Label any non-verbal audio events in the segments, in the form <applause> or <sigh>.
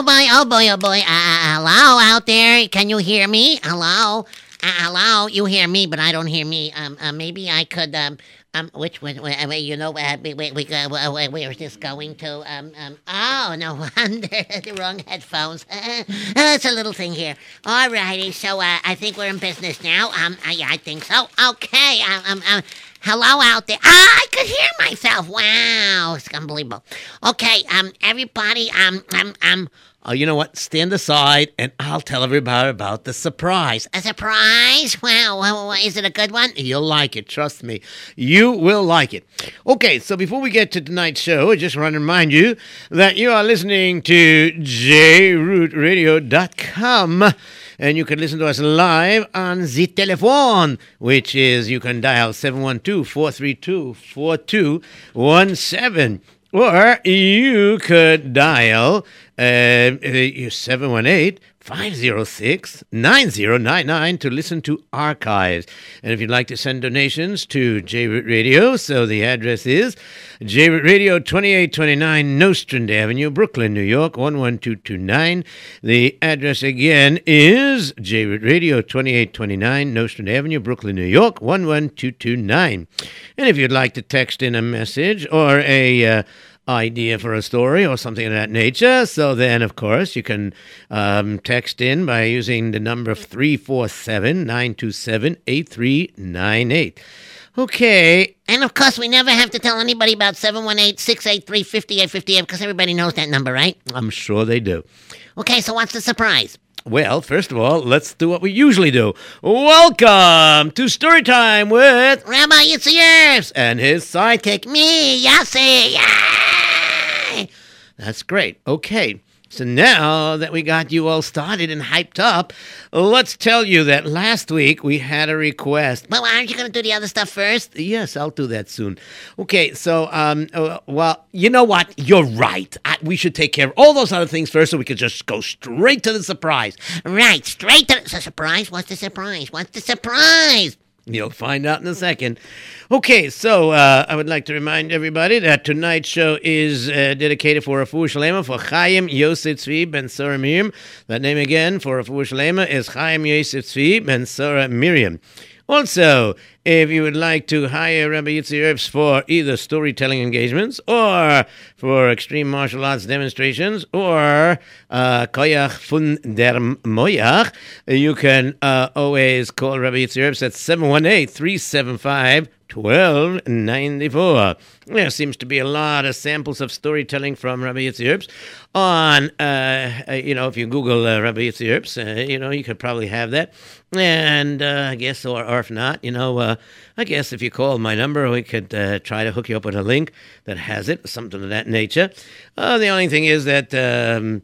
oh boy, oh boy, oh boy. Uh, uh, hello out there. Can you hear me? Hello? Uh, hello? You hear me, but I don't hear me. Um, uh, maybe I could, um, um, which one? Wait, you know, uh, wait, wait, wait, uh, where is this going to? Um, um, oh, no <laughs> wonder the wrong headphones. <laughs> Uh, it's a little thing here. All righty, so uh, I think we're in business now. Um, uh, yeah, I think so. Okay. Um, um, um, hello out there. Ah, I could hear myself. Wow, it's unbelievable. Okay. Um, everybody. Um, um, um. Oh, you know what? Stand aside and I'll tell everybody about the surprise. A surprise? Wow, is it a good one? You'll like it, trust me. You will like it. Okay, so before we get to tonight's show, I just want to remind you that you are listening to jrootradio.com and you can listen to us live on the telephone, which is you can dial 712 432 4217. Or you could dial uh, 718 506 9099 to listen to archives. And if you'd like to send donations to JRoot Radio, so the address is JRoot Radio 2829 Nostrand Avenue, Brooklyn, New York 11229. The address again is JRoot Radio 2829 Nostrand Avenue, Brooklyn, New York 11229. And if you'd like to text in a message or a uh, idea for a story or something of that nature. So then, of course, you can um, text in by using the number 347 927 8398. Okay. And of course, we never have to tell anybody about 718 683 5858 because everybody knows that number, right? I'm sure they do. Okay, so what's the surprise? Well, first of all, let's do what we usually do. Welcome to Storytime with Rabbi Yitzhak and his sidekick. Me, Yossi. That's great. Okay. So now that we got you all started and hyped up, let's tell you that last week we had a request. But Well, aren't you going to do the other stuff first? Yes, I'll do that soon. Okay, so um, uh, well, you know what? You're right. I, we should take care of all those other things first, so we could just go straight to the surprise. Right, straight to the surprise. What's the surprise? What's the surprise? You'll find out in a second. Okay, so uh, I would like to remind everybody that tonight's show is uh, dedicated for Rafu Shalema for Chaim Yosef Tzvi Ben Sora Miriam. That name again for Rafu Shalema is Chaim Yosef Tzvi Ben Sora Miriam. Also, if you would like to hire Rabbi Erps for either storytelling engagements or for extreme martial arts demonstrations or uh, Koyach Fun der Moyach, you can uh, always call Rabbi Erps at 718 375 1294. There seems to be a lot of samples of storytelling from Rabbi Erps on, uh, uh, you know, if you Google uh, Rabbi Erps, uh, you know, you could probably have that. And uh, I guess, or, or if not, you know, uh, I guess if you call my number, we could uh, try to hook you up with a link that has it, something of that nature. Uh, the only thing is that. Um,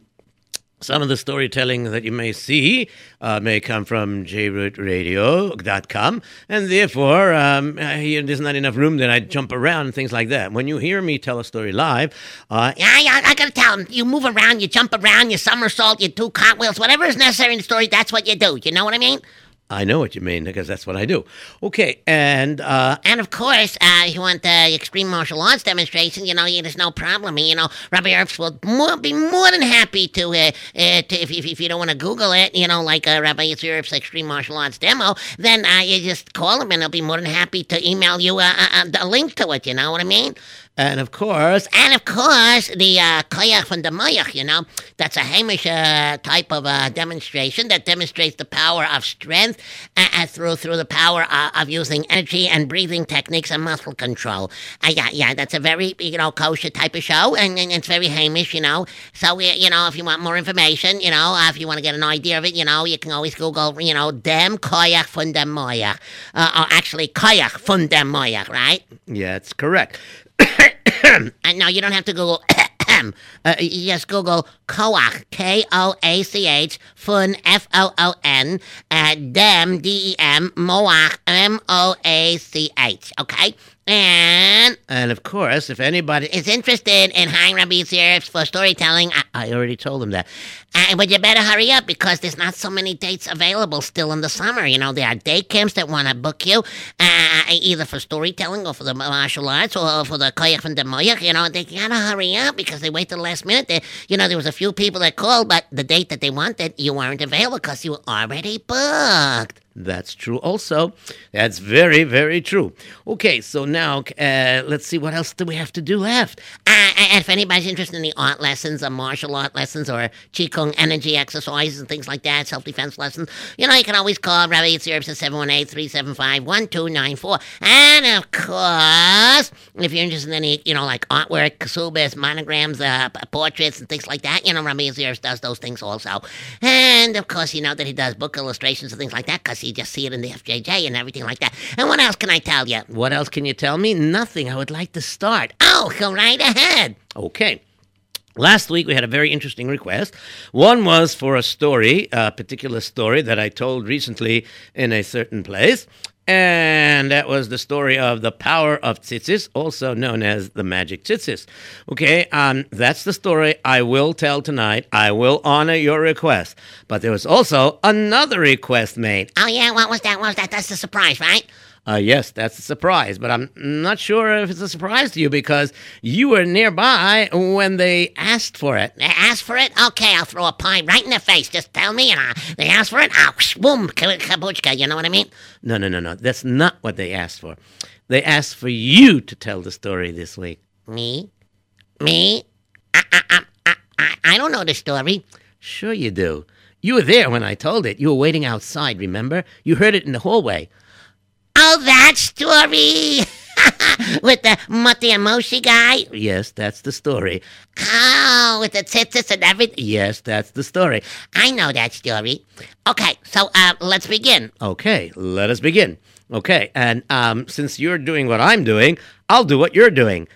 some of the storytelling that you may see uh, may come from jrootradio.com, and therefore um, there's not enough room that I jump around and things like that. When you hear me tell a story live, uh, Yeah, yeah, I gotta tell him. You move around, you jump around, you somersault, you do cartwheels, whatever is necessary in the story, that's what you do. You know what I mean? I know what you mean because that's what I do. Okay, and uh, And of course, uh, if you want the extreme martial arts demonstration, you know, there's no problem. You know, Rabbi Erps will more, be more than happy to, uh, uh, to if, if, if you don't want to Google it, you know, like uh, Rabbi Erps extreme martial arts demo, then uh, you just call him and he'll be more than happy to email you a, a, a link to it. You know what I mean? And of course, And of course, the uh, Koyach von der Moyach, you know, that's a Hamish uh, type of uh, demonstration that demonstrates the power of strength uh, uh, through through the power uh, of using energy and breathing techniques and muscle control. Uh, yeah, yeah, that's a very, you know, kosher type of show, and, and it's very Hamish, you know. So, you know, if you want more information, you know, uh, if you want to get an idea of it, you know, you can always Google, you know, Dem Koyach von der Moyach. Uh, or actually, Koyach von der Moyach, right? yeah, it's correct. <coughs> No, you don't have to Google. <coughs> uh, Google Koach, K O A C H, Fun, F O O N, uh, Dem, D E M, Moach, M O A C H, okay? And And of course, if anybody is interested in hiring Rabbi Yitzhak for storytelling, uh, I already told them that. uh, but you better hurry up because there's not so many dates available still in the summer. You know, there are day camps that want to book you, uh, either for storytelling or for the martial arts or for the koyach and the moyach. You know, they gotta hurry up because they wait the last minute. They, you know, there was a few people that called, but the date that they wanted, you weren't available because you were already booked. That's true also. That's very, very true. Okay, so now uh, let's see what else do we have to do left. Uh, if anybody's interested in the art lessons or martial art lessons or Qigong energy exercises and things like that, self defense lessons, you know, you can always call Rabbi Yitzhak at 718 375 1294. And of course, if you're interested in any, you know, like artwork, kasubas, monograms, uh, portraits, and things like that, you know, Rabbi Yitzhak does those things also. And of course, you know that he does book illustrations and things like that because you just see it in the FJJ and everything like that. And what else can I tell you? What else can you tell me? Nothing. I would like to start. Oh, go right ahead. Okay. Last week we had a very interesting request. One was for a story, a particular story that I told recently in a certain place. And that was the story of the power of tzitzis, also known as the magic tzitzis. Okay, um, that's the story I will tell tonight. I will honor your request. But there was also another request made. Oh yeah, what was that? What was that? That's the surprise, right? Uh, yes, that's a surprise, but I'm not sure if it's a surprise to you because you were nearby when they asked for it. They asked for it? Okay, I'll throw a pie right in their face. Just tell me, and uh, they asked for it. Oh, whoosh, boom, ka- kabuchka. You know what I mean? No, no, no, no. That's not what they asked for. They asked for you to tell the story this week. Me, me. I, I, I, I, I, I don't know the story. Sure, you do. You were there when I told it. You were waiting outside, remember? You heard it in the hallway. Oh, that story <laughs> with the Mutty and Moshi guy. Yes, that's the story. Oh, with the tzitzis and everything. Yes, that's the story. I know that story. Okay, so uh, let's begin. Okay, let us begin. Okay, and um, since you're doing what I'm doing, I'll do what you're doing.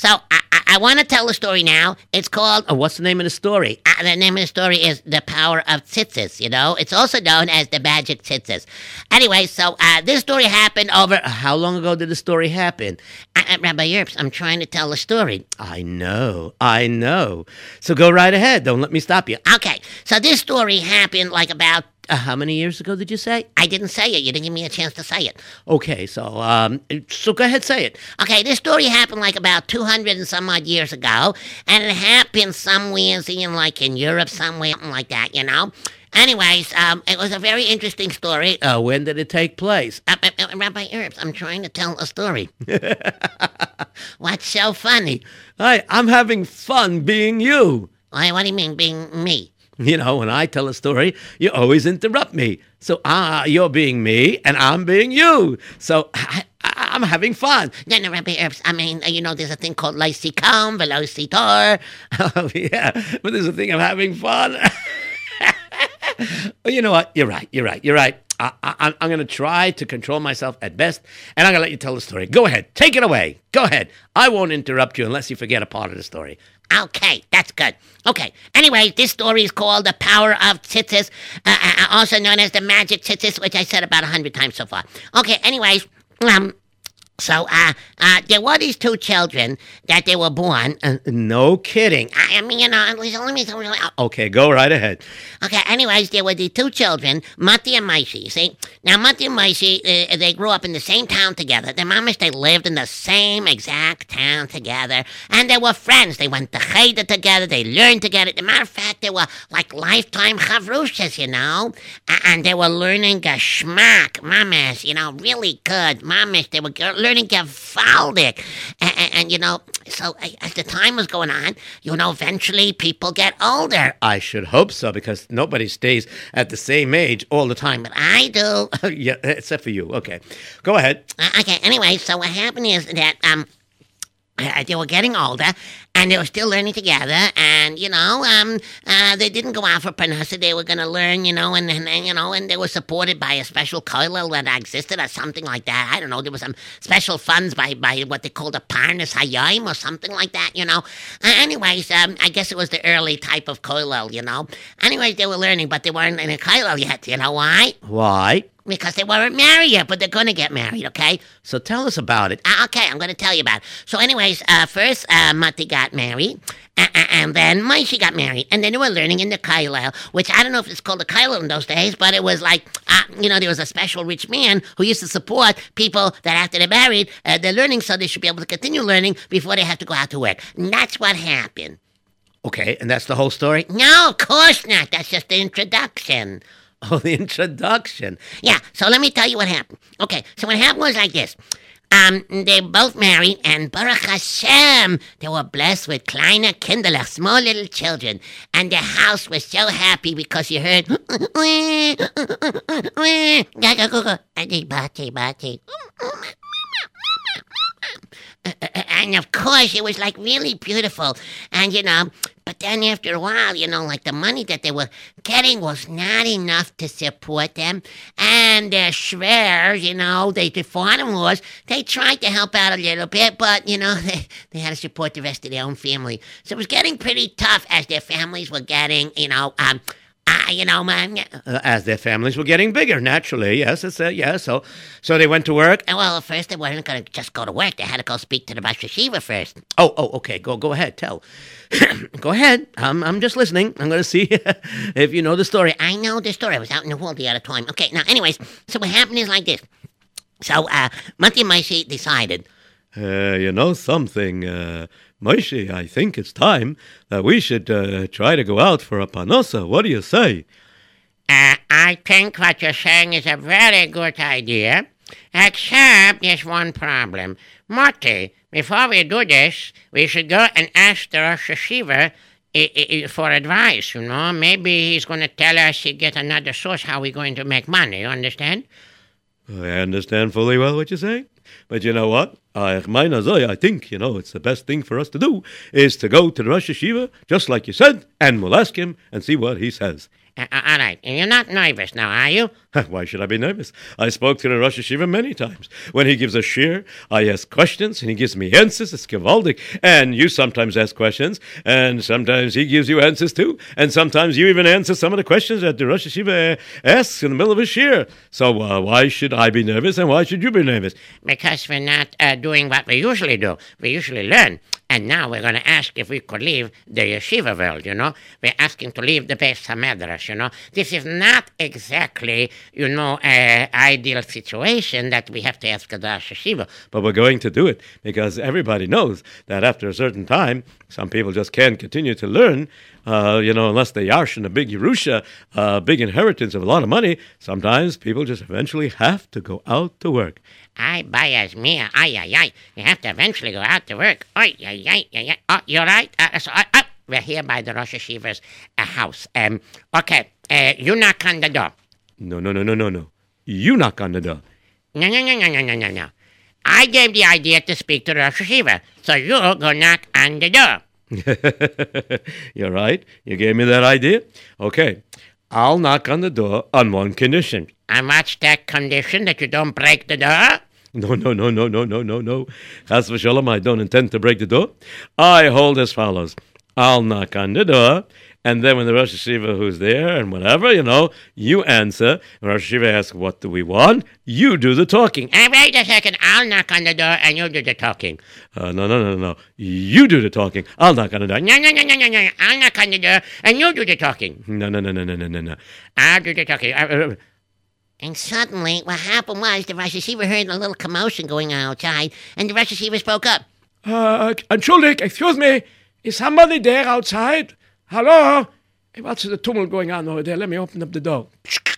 So I, I, I want to tell a story now. It's called Uh, what's the name of the story? Uh, the name of the story is The Power of Tzitzis, you know? It's also known as The Magic Tzitzis. Anyway, so uh, this story happened over. Uh, How long ago did the story happen? Rabbi Erps, I'm trying to tell a story. I know, I know. So go right ahead. Don't let me stop you. Okay, so this story happened like about. Uh, how many years ago did you say? I didn't say it. You didn't give me a chance to say it. Okay, so um, so go ahead, say it. Okay, this story happened like about 200 and some odd years ago, and it happened somewhere in like in Europe, somewhere, something like that, you know? Anyways, um, it was a very interesting story. Uh, when did it take place? Uh, uh, uh, Rabbi Erps, I'm trying to tell a story. <laughs> What's so funny? Hi, I'm having fun being you. Why, what do you mean, being me? <laughs> You know, when I tell a story, you always interrupt me. So ah, you're being me, and I'm being you. So <laughs> I, I'm having fun. No, no, Rabbi Erps, I mean, you know, there's a thing called Lysicum, Velocitor. <laughs> Oh yeah, but there's a thing. I'm having fun. you know what? You're right. You're right. You're right. I, I, I'm, going to try to control myself at best, and I'm going to let you tell the story. Go ahead. Take it away. Go ahead. I won't interrupt you unless you forget a part of the story. Okay, that's good. Okay, anyway, this story is called The Power of Tzitzis, uh, uh, also known as the Magic Tzitzis, which I said about a hundred times so far. Okay, anyways, um, so, uh, uh, there were these two children that they were born. Uh, no kidding. I, I mean, you know, let me, let Okay, go right ahead. Okay, anyways, there were the two children, Mati and Maishi, you see? Now, Mati and Maishi, uh, they grew up in the same town together. Their mamas, they lived in the same exact town together. And they were friends. They went to Cheder together. They learned together. As a matter of fact, they were like lifetime chavrushas, you know? And they were learning geschmack, mamas, you know, really good. Mamas, they were ge- learning gewaldig. And, and, and, you know, so as the time was going on, you know, eventually people get older. I should hope so because nobody stays at the same age all the time. But I do. <laughs> yeah, except for you. Okay, go ahead. Uh, okay, anyway, so what happened is that um uh, they were getting older, and they were still learning together. And you know, um, uh, they didn't go out for parnasa. They were going to learn, you know, and, and, and you know, and they were supported by a special kollel that existed or something like that. I don't know. There was some special funds by by what they called a parnas hayim or something like that. You know. Uh, anyways, um, I guess it was the early type of kollel. You know. Anyways, they were learning, but they weren't in a kollel yet. You know why? Why? Because they weren't married yet, but they're going to get married. Okay. So tell us about it. Uh, okay, I'm going to tell you about it. So, anyways, uh, first, uh, Mati got married, uh, uh, and then Maishi got married, and then they were learning in the Kailel, which I don't know if it's called the Kailel in those days, but it was like, uh, you know, there was a special rich man who used to support people that after they're married, uh, they're learning so they should be able to continue learning before they have to go out to work. And that's what happened. Okay, and that's the whole story? No, of course not. That's just the introduction. Oh, the introduction. Yeah, so let me tell you what happened. Okay, so what happened was like this. Um, they both married, and Baruch Hashem, they were blessed with kleine Kinderlach, small little children. And the house was so happy because you heard, <laughs> and of course, it was like really beautiful. And you know, but then after a while, you know, like the money that they were getting was not enough to support them. And their schwers, you know, they, the father-in-laws, they tried to help out a little bit, but, you know, <laughs> they, they had to support the rest of their own family. So it was getting pretty tough as their families were getting, you know, um, uh, you know, man. Uh, as their families were getting bigger, naturally. Yes, it's uh, yeah. So, so they went to work. And well, at first they weren't going to just go to work. They had to go speak to the Rosh Yeshiva first. Oh, oh, okay. Go, go ahead. Tell. <coughs> go ahead. I'm, I'm just listening. I'm going to see <laughs> if you know the story. I know the story. I was out in the world the other time. Okay. Now, anyways, so what happened is like this. So, uh, Monty Maishi decided. Uh, you know something, uh, Moshe, I think it's time that we should uh, try to go out for a parnasa. What do you say? Uh, I think what you're saying is a very good idea, except there's one problem. Marty, before we do this, we should go and ask the Rosh I- I- for advice, you know. Maybe he's going to tell us to get another source how we're going to make money, you understand? I understand fully well what you're saying. But you know what? Ah, I, I think, you know, it's the best thing for us to do is to go to the Rosh Yeshiva, just like you said, and we'll ask him and see what he says. Uh, uh, all right, and you're not nervous now, are you? <laughs> Why should I be nervous? I spoke to the Rosh Yeshiva many times. When he gives a shiur, I ask questions and he gives me answers. It's gewaldic. And you sometimes ask questions, and sometimes he gives you answers too. And sometimes you even answer some of the questions that the Rosh Yeshiva uh, asks in the middle of a shiur. So uh, why should I be nervous and why should you be nervous? Because we're not uh, doing what we usually do. We usually learn. And now we're going to ask if we could leave the yeshiva world, you know. We're asking to leave the beis Hamedrash, you know. This is not exactly, you know, an ideal situation that we have to ask the Yeshiva. But we're going to do it because everybody knows that after a certain time, some people just can't continue to learn, uh, you know, unless they are in a big Yerusha, a uh, big inheritance of a lot of money. Sometimes people just eventually have to go out to work. Ay, bias mia, ay, ay, ay. You have to eventually go out to work. Ay, ay, ay, ay, ay. Oh, you're right. Uh, so, uh, uh, we're here by the Rosh Yeshiva's uh, house. Um, okay, uh, you knock on the door. No, no, no, no, no, no. You knock on the door. No, no, no, no, no, no, no, no. I gave the idea to speak to the Rosh Yeshiva, so you go knock on the door. <laughs> You're right. You gave me that idea. Okay. I'll knock on the door on one condition. And what's that condition that you don't break the door? No, no, no, no, no, no, no, no. Chas v'sholom, I don't intend to break the door. I hold as follows. I'll knock on the door, and then when the Rosh Yeshiva who's there and whatever, you know, you answer. And Rosh Yeshiva asks, what do we want? You do the talking. Uh, wait a second. I'll knock on the door and you do the talking. Uh, no, no, no, no. You do the talking. I'll knock on the door. No, no, no, no, no, no. I'll knock on the door and you do the talking. No, no, no, no, no, no, no, no. I'll do the talking. Uh, uh, and suddenly, what happened was the Rosh Yeshiva heard a little commotion going on outside, and the Rosh Yeshiva spoke up. Uh, Entschuldig, excuse me. Is somebody there outside? Hello? Hey, what's the tumult going on over there? Let me open up the door. <laughs>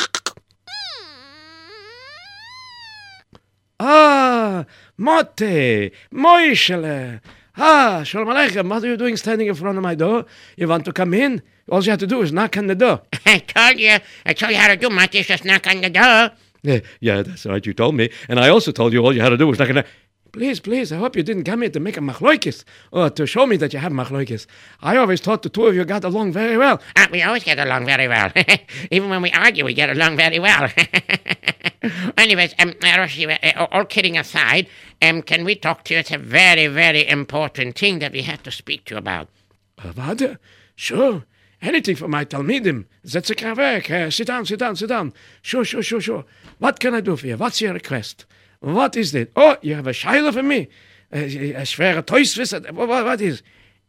Ah, Motte, Moishele. Ah, Shalom Aleichem. What are you doing standing in front of my door? You want to come in? All you have to do is knock on the door. <laughs> I told you. I told you how to do, Marty. Just knock on the door. Yeah, yeah, that's right. You told me. And I also told you all you had to do was knock on the Please, please, I hope you didn't come here to make a machloikis or to show me that you have machloikis. I always thought the two of you got along very well. Uh, we always get along very well. <laughs> Even when we argue, we get along very well. <laughs> Anyways, um, uh, uh, all kidding aside, um, can we talk to you? It's a very, very important thing that we have to speak to you about. Sure. Anything for my Talmidim. Setze kein Werk. Uh, sit down, sit down, sit down. Sure, sure, sure, sure. What can I do for you? What's your request? What is it? Oh, you have a Scheile for me? Uh, a schwere Teuswiss? What, what is?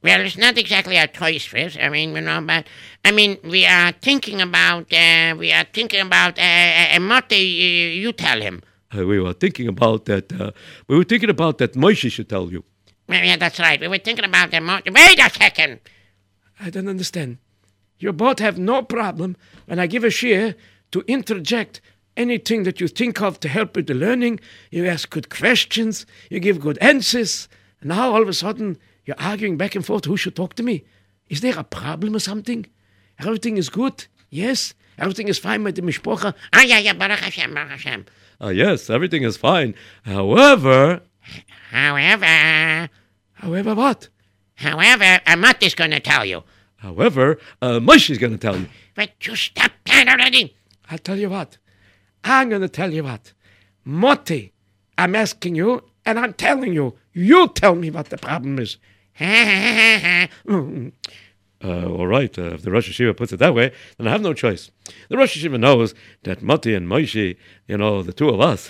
Well, it's not exactly a toy Swiss. I mean, you know, but I mean, we are thinking about, uh, we are thinking about, uh, uh, Motte, you, you tell him. Uh, we were thinking about that. Uh, we were thinking about that Moshe should tell you. Well, yeah, that's right. We were thinking about that. Motte. Wait a second. I don't understand. You both have no problem when I give a shiur to interject anything that you think of to help with the learning. You ask good questions, you give good answers. And now all of a sudden you're arguing back and forth who should talk to me. Is there a problem or something? Everything is good? Yes? Everything is fine with the mishpocha? Ah, yeah, yeah, Baruch Hashem, Baruch Hashem. Uh, yes, everything is fine. However, However, however what? however, Motte is going to tell you. However, uh, Moshe is going to tell you. But you stop that already. I'll tell you what. I'm going to tell you what. Moti, I'm asking you, and I'm telling you. You tell me what the problem is. <laughs> Uh, all right, uh, if the Rosh Yeshiva puts it that way, then I have no choice. The Rosh Yeshiva knows that Mati and Moshe, you know, the two of us,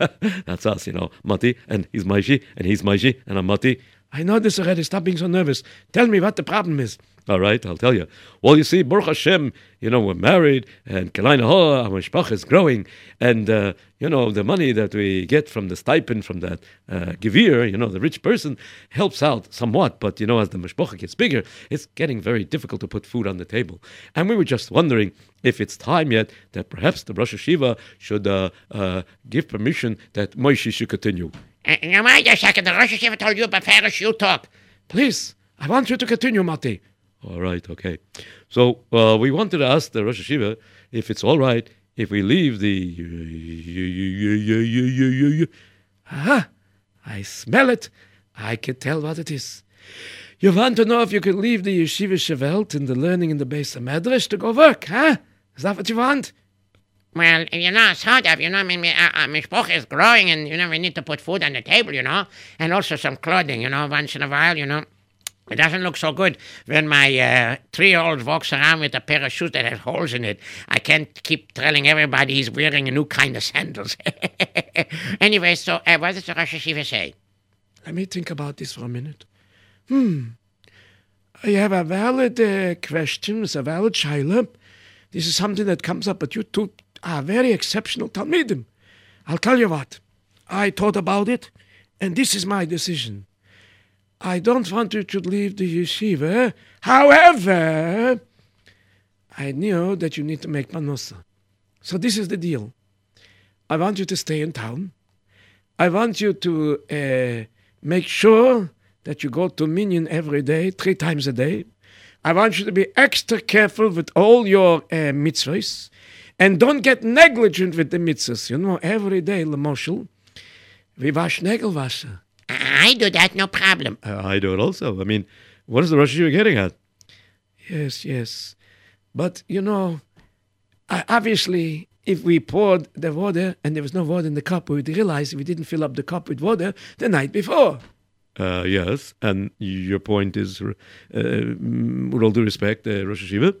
<laughs> that's us, you know, Mati, and he's Moshe, and he's Moshe, and I'm Mati. I know this already. Stop being so nervous. Tell me what the problem is. All right, I'll tell you. Well, you see, Baruch Hashem, you know, we're married, and Kalaina Hoa, our mishpach is growing, and, uh, you know, the money that we get from the stipend from that uh, givir, you know, the rich person, helps out somewhat, but, you know, as the mishpach gets bigger, it's getting very difficult to put food on the table. And we were just wondering if it's time yet that perhaps the Rosh Yeshiva should uh, uh, give permission that Moshe should continue. Uh. The Rosh Yeshiva told you about Ferris, you talk. Please, I want you to continue, Mati. All right, okay. So uh, we wanted to ask the Rosh Yeshiva if it's all right if we leave the. Ah, I smell it. I can tell what it is. You want to know if you can leave the Yeshiva Shavelt and the learning in the beis of Medrash to go work, huh? Is that what you want? Well, you know, sort of, you know, I mean, uh, uh, mishpoch is growing and, you know, we need to put food on the table, you know, and also some clothing, you know, once in a while, you know. It doesn't look so good when my uh, three-year-old walks around with a pair of shoes that has holes in it. I can't keep telling everybody he's wearing a new kind of sandals. <laughs> anyway, so uh, what does the Rosh Yeshiva say? Let me think about this for a minute. Hmm. You have a valid uh, question, it's a valid shaila. This is something that comes up, but you two are very exceptional Talmidim. I'll tell you what. I thought about it, and this is my decision. I don't want you to leave the yeshiva. However, I knew that you need to make manosa. So this is the deal. I want you to stay in town. I want you to uh, make sure that you go to Minyan every day, three times a day. I want you to be extra careful with all your uh, mitzvahs. And don't get negligent with the mitzvahs. You know, every day, Lamoshel, we wash Nägelwasser. I do that, no problem. Uh, I do it also. I mean, what is the rush you're getting at? Yes, yes. But, you know, I, obviously, if we poured the water and there was no water in the cup, we would realize we didn't fill up the cup with water the night before. Uh, yes, and your point is, uh, with all due respect, uh, Rosh Yeshiva?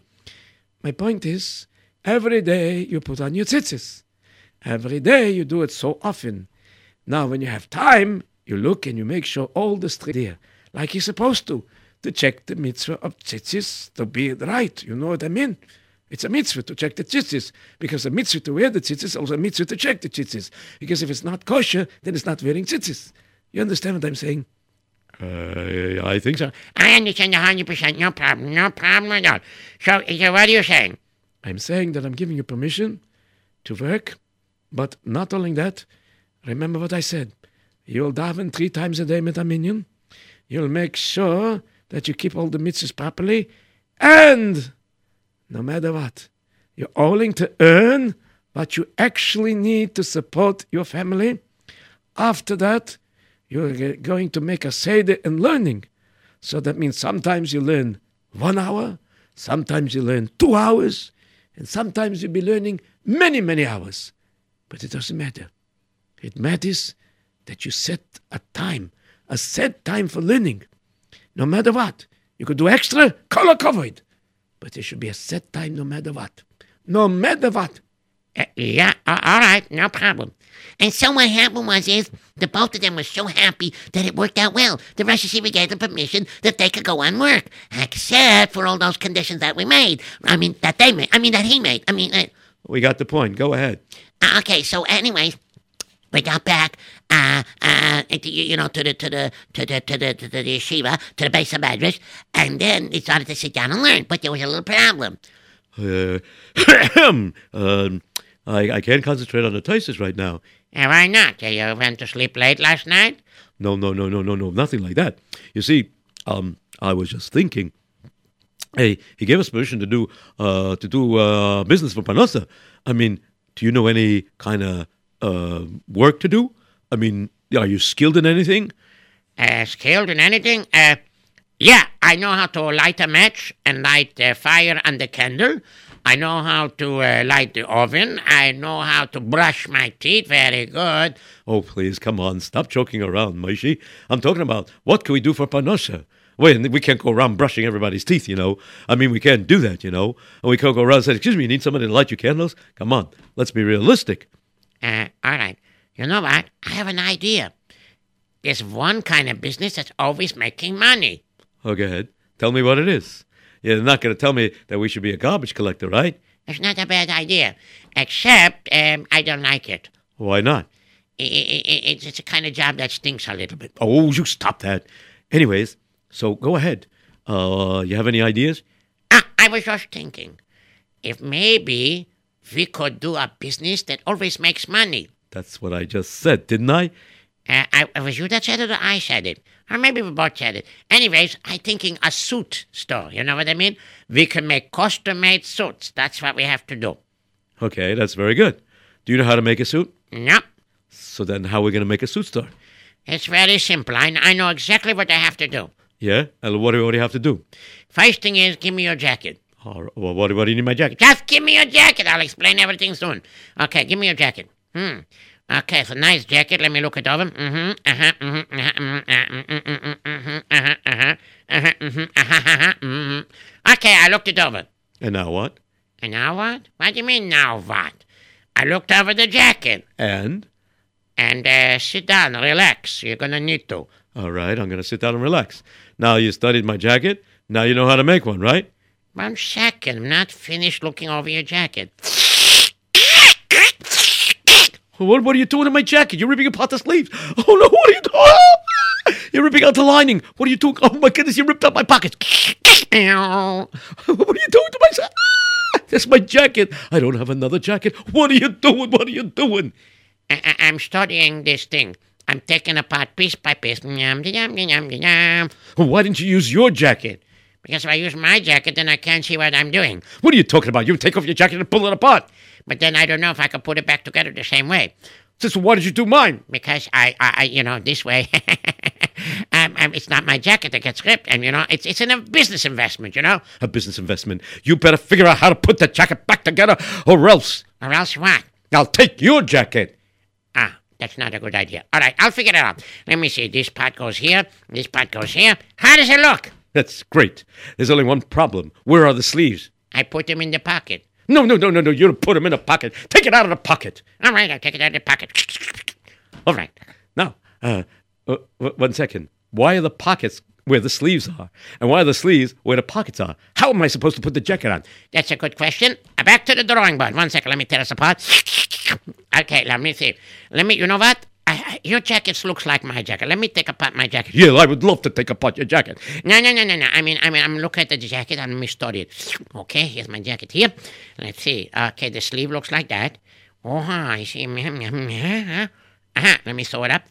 My point is, every day you put on your tzitzis. Every day you do it so often. Now, when you have time, you look and you make sure all the street there, like you're supposed to, to check the mitzvah of tzitzis to be right. You know what I mean? It's a mitzvah to check the tzitzis, because a mitzvah to wear the tzitzis is also a mitzvah to check the tzitzis. Because if it's not kosher, then it's not wearing tzitzis. You understand what I'm saying? Uh, I think so. I understand 100%, no problem, no problem at all. So, so what are you saying? I'm saying that I'm giving you permission to work, but not only that, remember what I said. You'll daven three times a day minyan. You'll make sure that you keep all the mitzvahs properly. And no matter what, you're willing to earn what you actually need to support your family. After that, you're going to make a seder in learning. So that means sometimes you learn one hour, sometimes you learn two hours, and sometimes you'll be learning many, many hours. But it doesn't matter. It matters that you set a time, a set time for learning. No matter what. You could do extra, color covered. But there should be a set time no matter what. No matter what. Uh, yeah, a- all right, no problem. And so what happened was is the both of them were so happy that it worked out well. The Rosh Yeshiva gave them permission that they could go on work, except for all those conditions that we made. I mean, that they made. I mean, that he made. I mean, uh, We got the point. Go ahead. uh, okay. So, anyways, we got back, uh, uh, to, you know, to the to the to the to the to the, yeshiva, to the beis of Madrash, and then we started to sit down and learn. But there was a little problem. Uh, <coughs> um, I, I can't concentrate on the thesis right now. Uh, why not? You went to sleep late last night. No, no, no, no, no, no, nothing like that. You see, um, I was just thinking. Hey, he gave us permission to do uh, to do uh, business for parnasa. I mean, do you know any kind of uh, work to do? I mean, are you skilled in anything? Uh, skilled in anything? Uh, yeah, I know how to light a match and light a fire and the candle. I know how to uh, light the oven. I know how to brush my teeth very good. Oh, please, come on, stop joking around, Maishi. I'm talking about what can we do for Panosha? Wait, we can't go around brushing everybody's teeth, you know. I mean, we can't do that, you know. And we can't go around saying, "Excuse me, you need somebody to light your candles." Come on, let's be realistic. Uh, all right. You know what? I have an idea. There's one kind of business that's always making money. Oh, go ahead. Tell me what it is. You're not going to tell me that we should be a garbage collector, right? It's not a bad idea, except um, I don't like it. Why not? I- I- I- It's it's a kind of job that stinks a little bit. Oh, you stop that. Anyways, so go ahead. Uh, you have any ideas? Ah, I was just thinking, if maybe we could do a business that always makes money. That's what I just said, didn't I? Uh, I, it was you that said it, or I said it, or maybe we both said it. Anyways, I'm thinking a suit store. You know what I mean? We can make custom-made suits. That's what we have to do. Okay, that's very good. Do you know how to make a suit? Yep, So then, how are we going to make a suit store? it's very simple. I, I know exactly what I have to do. Yeah, and what do what do you have to do? First thing is, give me your jacket. All right, well, what, what do you need my jacket? Just give me your jacket. I'll explain everything soon. Okay, give me your jacket. Hmm. Okay, it's a nice jacket. Let me look it over. Mm-hmm. Uh-huh. Mm-hmm. Uh-huh. Mm-hmm. Uh-huh. Mm-hmm. Uh-huh. Uh-huh. Uh-huh. Mm-hmm. Uh-huh. Mm-hmm. Okay, I looked it over. And now what? And now what? What do you mean now what? I looked over the jacket. And And uh, sit down, relax. You're gonna need to. all right, I'm going to sit down and relax. Now you studied my jacket. Now you know how to make one, right? One second. I'm not finished looking over your jacket. What, what are you doing in my jacket? You're ripping apart the sleeves. Oh no, what are you doing? You're ripping out the lining. What are you doing? Oh my goodness, you ripped out my pockets. what are you doing to my jacket? That's my jacket. I don't have another jacket. What are you doing? What are you doing? I- I'm studying this thing. I'm taking apart piece by piece. Why didn't you use your jacket? Because if I use my jacket, then I can't see what I'm doing. What are you talking about? You take off your jacket and pull it apart. But then I don't know if I can put it back together the same way. Sister, why did you do mine? Because I, I, I you know, this way, <laughs> um, um, it's not my jacket that gets ripped, and you know, it's it's a business investment, you know, A business investment. You better figure out how to put that jacket back together, or else or else what? I'll take your jacket. Ah, that's not a good idea. All right, I'll figure it out. Let me see. This part goes here. This part goes here. How does it look? That's great. There's only one problem. Where are the sleeves? I put them in the pocket. No, no, no, no, no. You don't put them in a pocket. Take it out of the pocket. All right, I'll take it out of the pocket. All right. Now, uh, uh, one second. Why are the pockets where the sleeves are? And why are the sleeves where the pockets are? How am I supposed to put the jacket on? That's a good question. Uh, Back to the drawing board. One second, let me tear this apart. Okay, let me see. Let me, you know what? I, your jacket looks like my jacket. Let me take apart my jacket. Yeah, I would love to take apart your jacket. No, no, no, no, no. I mean, I mean, I'm looking at the jacket and me study it. Okay, here's my jacket here. Let's see. Okay, the sleeve looks like that. Oh, I see. <laughs> Uh-huh. Let me sew it up.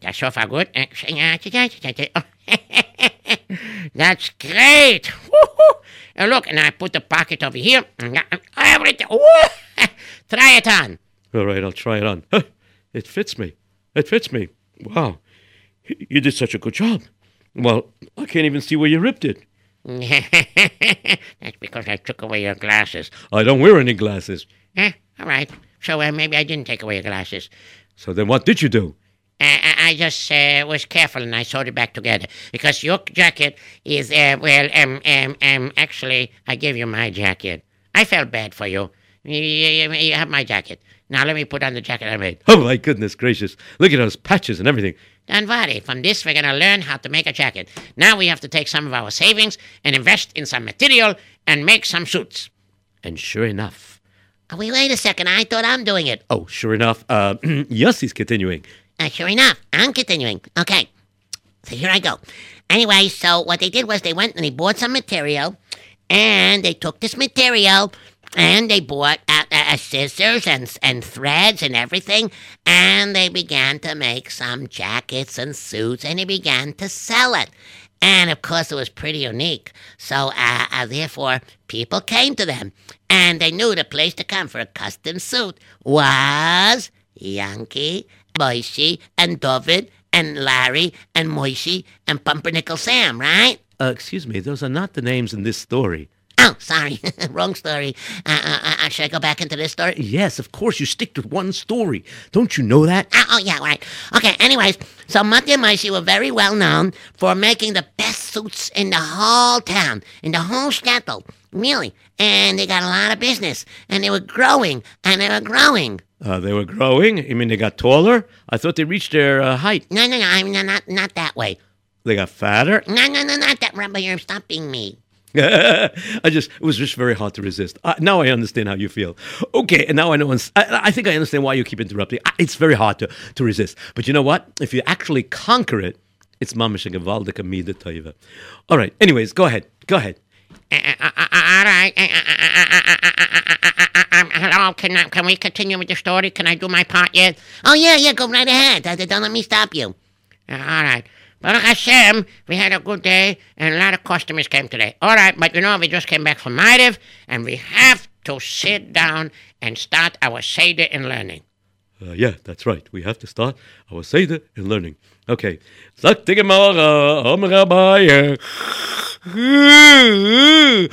That's so far good. <laughs> That's great. And look, and I put the pocket over here. Everything. <laughs> Try it on. All right, I'll try it on. Huh, it fits me. It fits me. Wow. You did such a good job. Well, I can't even see where you ripped it. That's because I took away your glasses. I don't wear any glasses. Eh, all right. So uh, maybe I didn't take away your glasses. So then what did you do? I, I I just uh, was careful and I sewed it back together because your jacket is uh, well um um um actually I gave you my jacket. I felt bad for you. You, you, you have my jacket. Now let me put on the jacket I made. Oh, my goodness gracious. Look at those patches and everything. Don't worry. From this we're gonna learn how to make a jacket. Now we have to take some of our savings and invest in some material and make some suits. And sure enough, Oh, wait, wait a second. I thought I'm doing it. oh, sure enough, uh, <clears throat> yes, he's continuing. Uh, sure enough, I'm continuing. Okay, so here I go. Anyway, so what they did was they went and they bought some material, and they took this material and they bought uh, uh, scissors and and threads and everything, and they began to make some jackets and suits, and they began to sell it. And of course, it was pretty unique. So, uh, uh, therefore, people came to them, and they knew the place to come for a custom suit was Yankee, Moisey, and David, and Larry, and Moisey, and Pumpernickel Sam, right? Uh, excuse me, those are not the names in this story. Oh, sorry, <laughs> wrong story. Uh, uh, uh, should I go back into this story? Yes, of course, you stick to one story. Don't you know that? Uh, oh, yeah, right. Okay, anyways, so Mutty and Moisey were very well known for making the best suits in the whole town, in the whole shtetl, really. And they got a lot of business, and they were growing, and they were growing. Uh, they were growing. You mean they got taller? I thought they reached their uh, height. No, no, no, I mean, not, not that way. They got fatter. No, no, no, not that, Rabbi, you're stop being me. <laughs> I just it was just very hard to resist. Uh, now I understand how you feel. Okay, and now I know. I, I think I understand why you keep interrupting. It's very hard to, to resist. But you know what? If you actually conquer it, it's mamish a gewaldige toiva. All right. Anyways, go ahead. Go ahead. All right. Hello, can, can we continue with the story? Can I do my part yet? Oh, yeah, yeah, go right ahead. Don't let me stop you. All right. Baruch Hashem, we had a good day, and a lot of customers came today. All right, but you know, we just came back from Maidev, and we have to sit down and start our Seder in learning. Uh, yeah, that's right. We have to start our Seder in learning. Okay. Sagt die Am uh, Rabbi. Uh, <laughs>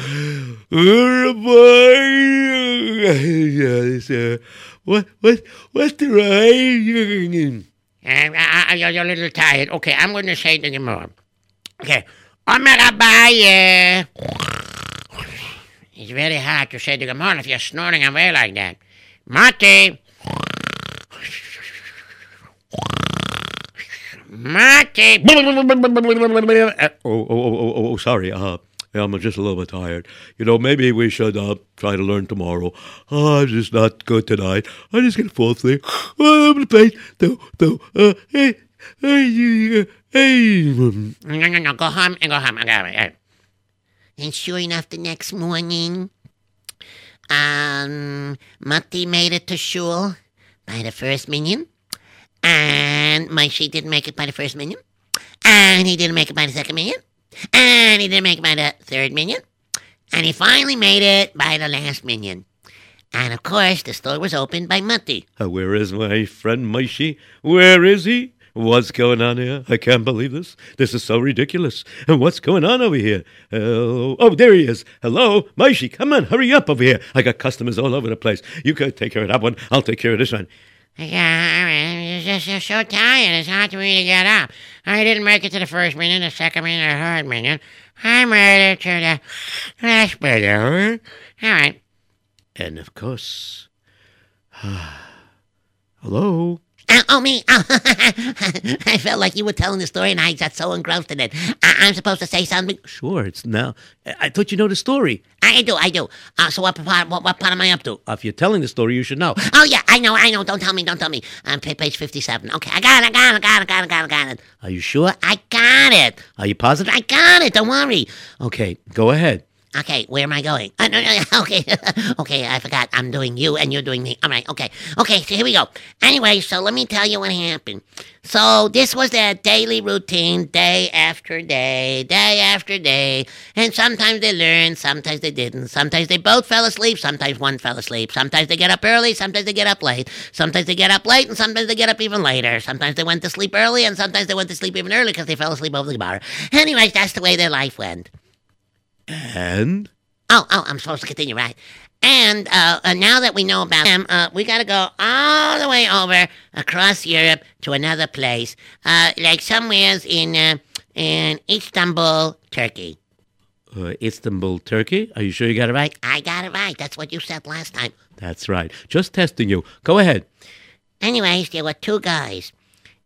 rabbi. Uh, <laughs> what, what, what's the right? <laughs> Uh, uh, uh, you're, a little tired. Okay, I'm going to say it again more. Okay. Omer. It's very hard to say the Gemara if you're snoring away like that. Mate. Mate. Uh, <laughs> oh, oh, oh, oh, oh, sorry. Uh, yeah, I'm just a little bit tired. You know, maybe we should uh, try to learn tomorrow. Oh, I'm just not good tonight. I just get full asleep. Oh, I'm gonna play. Do, do, uh, hey, hey, hey. No, no, no. Go home and go home. It. And sure enough, the next morning, um, Matti made it to shul by the first minyan, and Maishi didn't make it by the first minyan, and he didn't make it by the second minyan, and he didn't make it by the third minyan, and he finally made it by the last minion. And of course, the store was opened by Matti. Uh, where is my friend Maishi? Where is he? What's going on here? I can't believe this. This is so ridiculous. And what's going on over here? Hello? Oh, there he is. Hello, Maishi. Come on, hurry up over here. I got customers all over the place. You could take care of that one. I'll take care of this one. I'm just, just so tired. It's hard for me to get up. I didn't make it to the first minute, the second minute, the third minute. I made it to the last minute. All right. And of course, <sighs> hello. Uh, oh, me. Oh, <laughs> I felt like you were telling the story and I got so engrossed in it. I- I'm supposed to say something? Sure, it's now. I I thought you know the story. I do, I do. Uh, so what part, what, what part am I up to? Uh, If you're telling the story, you should know. Oh, yeah, I know, I know. Don't tell me, don't tell me. Um, pa- page 57. Okay, I got it, I got it, I got it, I got it, I got it, I got it. Are you sure? I got it. Are you positive? I got it. Don't worry. Okay, go ahead. Okay, where am I going? Uh, no, no, okay, okay, I forgot. I'm doing you and you're doing me. All right, okay, okay. So here we go. Anyway, so let me tell you what happened. So this was their daily routine, day after day, day after day. And sometimes they learned, sometimes they didn't. Sometimes they both fell asleep, sometimes one fell asleep. Sometimes they get up early, sometimes they get up late. Sometimes they get up late, and sometimes they get up even later. Sometimes they went to sleep early, and sometimes they went to sleep even early because they fell asleep over the bar. Anyways, that's the way their life went. And Oh, oh, I'm supposed to continue, right? And uh, uh, now that we know about them, uh, we got to go all the way over across Europe to another place, uh, like somewheres in uh, in Istanbul, Turkey. uh, Istanbul, Turkey. Are you sure you got it right? I got it right. That's what you said last time. That's right. Just testing you. Go ahead. Anyways, there were two guys.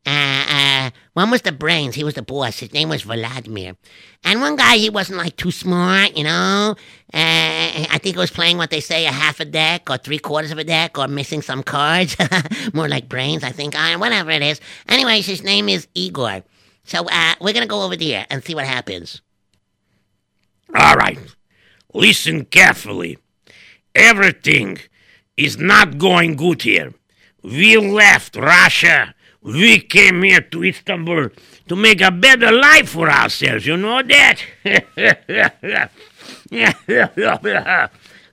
Uh, uh, one was the brains. He was the boss. His name was Vladimir. And one guy, he wasn't like too smart, you know. Uh, I think he was playing what they say a half a deck or three quarters of a deck or missing some cards. <laughs> More like brains, I think. Uh, whatever it is. Anyways, his name is Igor. So uh, we're gonna go over there and see what happens. All right. Listen carefully. Everything is not going good here. We left Russia. We came here to Istanbul to make a better life for ourselves. You know that? <laughs>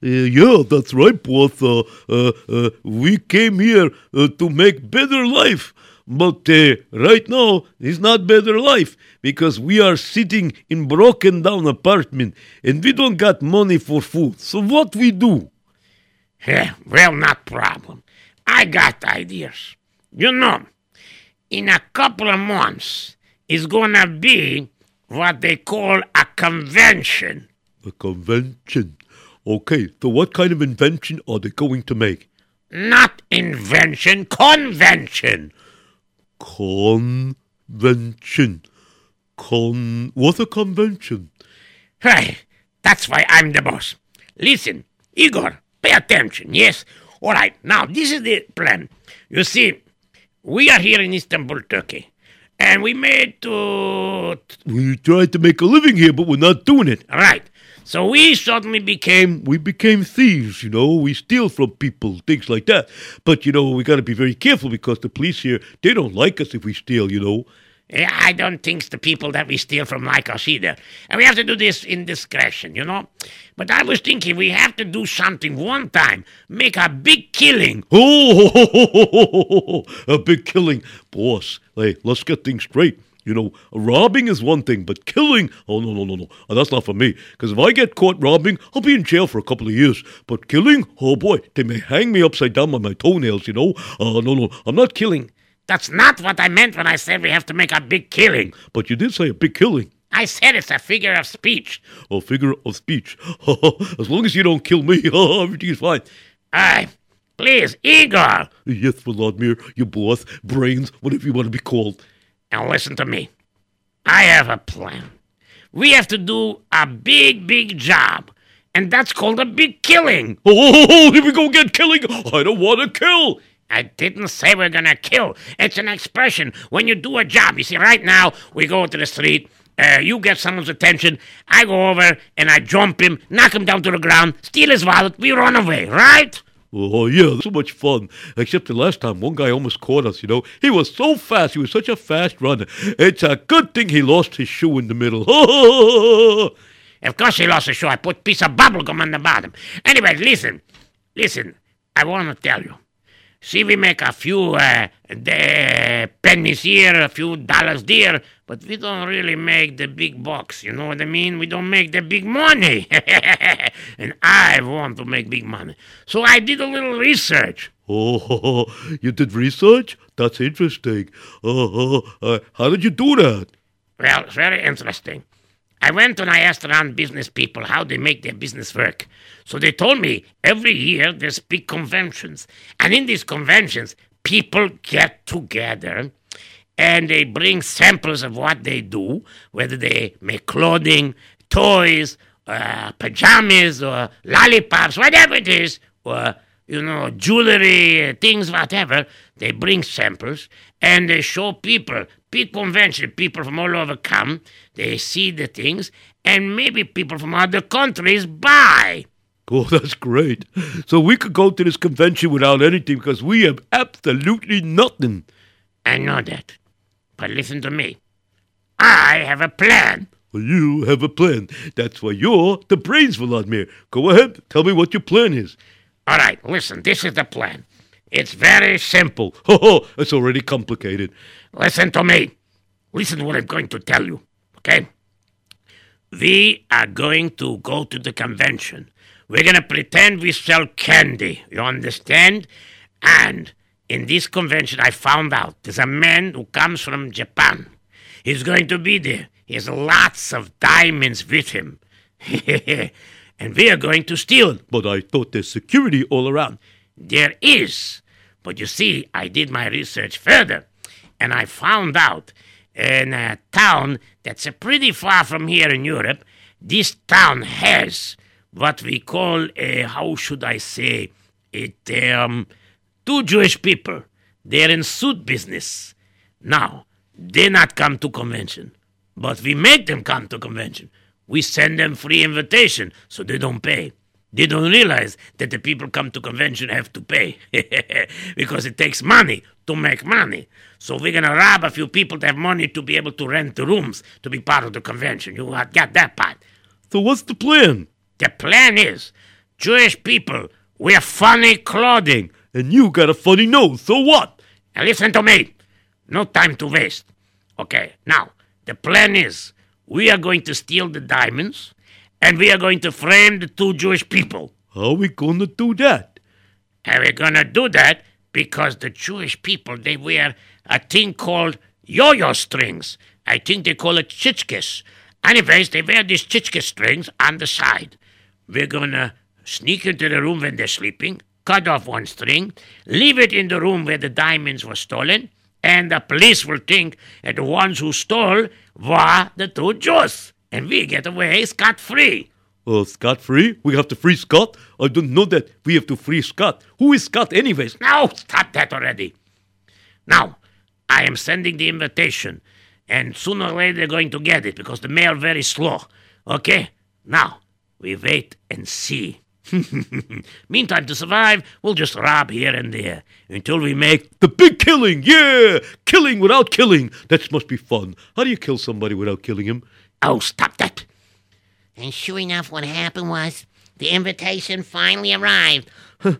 Uh, yeah, that's right, boss. Uh, uh, uh, we came here uh, to make better life. But uh, right now, it's not better life because we are sitting in broken down apartment and we don't got money for food. So what we do? Yeah, <laughs> well, not problem. I got ideas. You know, in a couple of months, it's gonna be what they call a convention. A convention. Okay, so what kind of invention are they going to make? Not invention, convention. Convention. Con. What's a convention? Hey, that's why I'm the boss. Listen, Igor, pay attention, yes? All right, now this is the plan. You see, we are here in Istanbul, Turkey, and we made to. We tried to make a living here, but we're not doing it. Right. So we suddenly became. We became thieves, you know. We steal from people, things like that. But you know, we got to be very careful because the police here they don't like us if we steal, you know. Yeah, I don't think the people that we steal from like us either. And we have to do this in discretion, you know? But I was thinking we have to do something one time, make a big killing. Oh, <laughs> a big killing, boss. Hey, let's get things straight. You know, robbing is one thing, but killing, oh, no, no, no, no. Uh, That's not for me. Because if I get caught robbing, I'll be in jail for a couple of years. But killing, oh boy, they may hang me upside down by my toenails, you know. Uh, no, no, I'm not killing. That's not what I meant when I said we have to make a big killing. But you did say a big killing. I said it's a figure of speech. A figure of speech. <laughs> as long as you don't kill me, <laughs> everything is fine. Aye. Please, Igor. Yes, Vladimir, you boss, brains, whatever you want to be called. Now listen to me. I have a plan. We have to do a big, big job. And that's called a big killing. Oh, <laughs> here we go again, killing. I don't want to kill. I didn't say we're gonna kill. It's an expression when you do a job. You see, right now we go to the street. Uh, you get someone's attention. I go over and I jump him, knock him down to the ground, steal his wallet. We run away, right? Oh, yeah, so much fun. Except the last time, one guy almost caught us, you know. He was so fast. He was such a fast runner. It's a good thing he lost his shoe in the middle. <laughs> Of course he lost his shoe. I put a piece of bubble gum on the bottom. Anyway, listen, listen. I want to tell you. See, we make a few uh, the pennies here, a few dollars there, but we don't really make the big bucks. You know what I mean? We don't make the big money. <laughs> and I want to make big money. So I did a little research. oh, <laughs> you did research? That's interesting. Uh, uh, how did you do that? Well, it's very interesting. I went and I asked around business people how they make their business work. So they told me every year there's big conventions. And in these conventions, people get together and they bring samples of what they do, whether they make clothing, toys, uh, pajamas, or lollipops, whatever it is, or you know, jewelry, things, whatever. They bring samples and they show people. big convention. People from all over come, they see the things, and maybe people from other countries buy. Oh, <laughs> that's great. So we could go to this convention without anything because we have absolutely nothing. I know that. But listen to me. I have a plan. Well, you have a plan. That's why you're the brains, Vladimir. Go ahead. Tell me what your plan is. All right, listen, this is the plan. It's very simple. <laughs> Ho ho, it's already complicated. Listen to me. Listen to what I'm going to tell you, okay? We are going to go to the convention. We're going to pretend we sell candy. You understand? And in this convention, I found out there's a man who comes from Japan. He's going to be there. He has lots of diamonds with him. <laughs> and we are going to steal. But I thought there's security all around. There is. But you see, I did my research further, and I found out in a town that's pretty far from here in Europe, this town has what we call a, how should I say it, um, two Jewish people. They're in suit business. Now, they not come to convention, but we make them come to convention. We send them free invitation so they don't pay. They don't realize that the people come to convention have to pay <laughs> because it takes money to make money. So we're gonna rob a few people to have money to be able to rent the rooms to be part of the convention. You got that part. So what's the plan? The plan is Jewish people wear funny clothing. And you got a funny nose, so what? Now listen to me. No time to waste. Okay, now the plan is we are going to steal the diamonds and we are going to frame the two Jewish people. How are we gonna do that? And we're gonna do that because the Jewish people they wear a thing called yo-yo strings. I think they call it chichkes. Anyways, they wear these chichke strings on the side. We're gonna sneak into the room when they're sleeping, cut off one string, leave it in the room where the diamonds were stolen, and the police will think that the ones who stole were the two Jews, and we get away scot free. Uh, Scott free? We have to free Scott? I don't know that we have to free Scott. Who is Scott, anyways? Now, stop that already. Now, I am sending the invitation, and sooner or later they're going to get it because the mail very slow. Okay? Now, we wait and see. <laughs> Meantime, to survive, we'll just rob here and there until we make. The big killing, yeah! Killing without killing. That must be fun. How do you kill somebody without killing him? Oh, stop that! And sure enough, what happened was the invitation finally arrived. <laughs>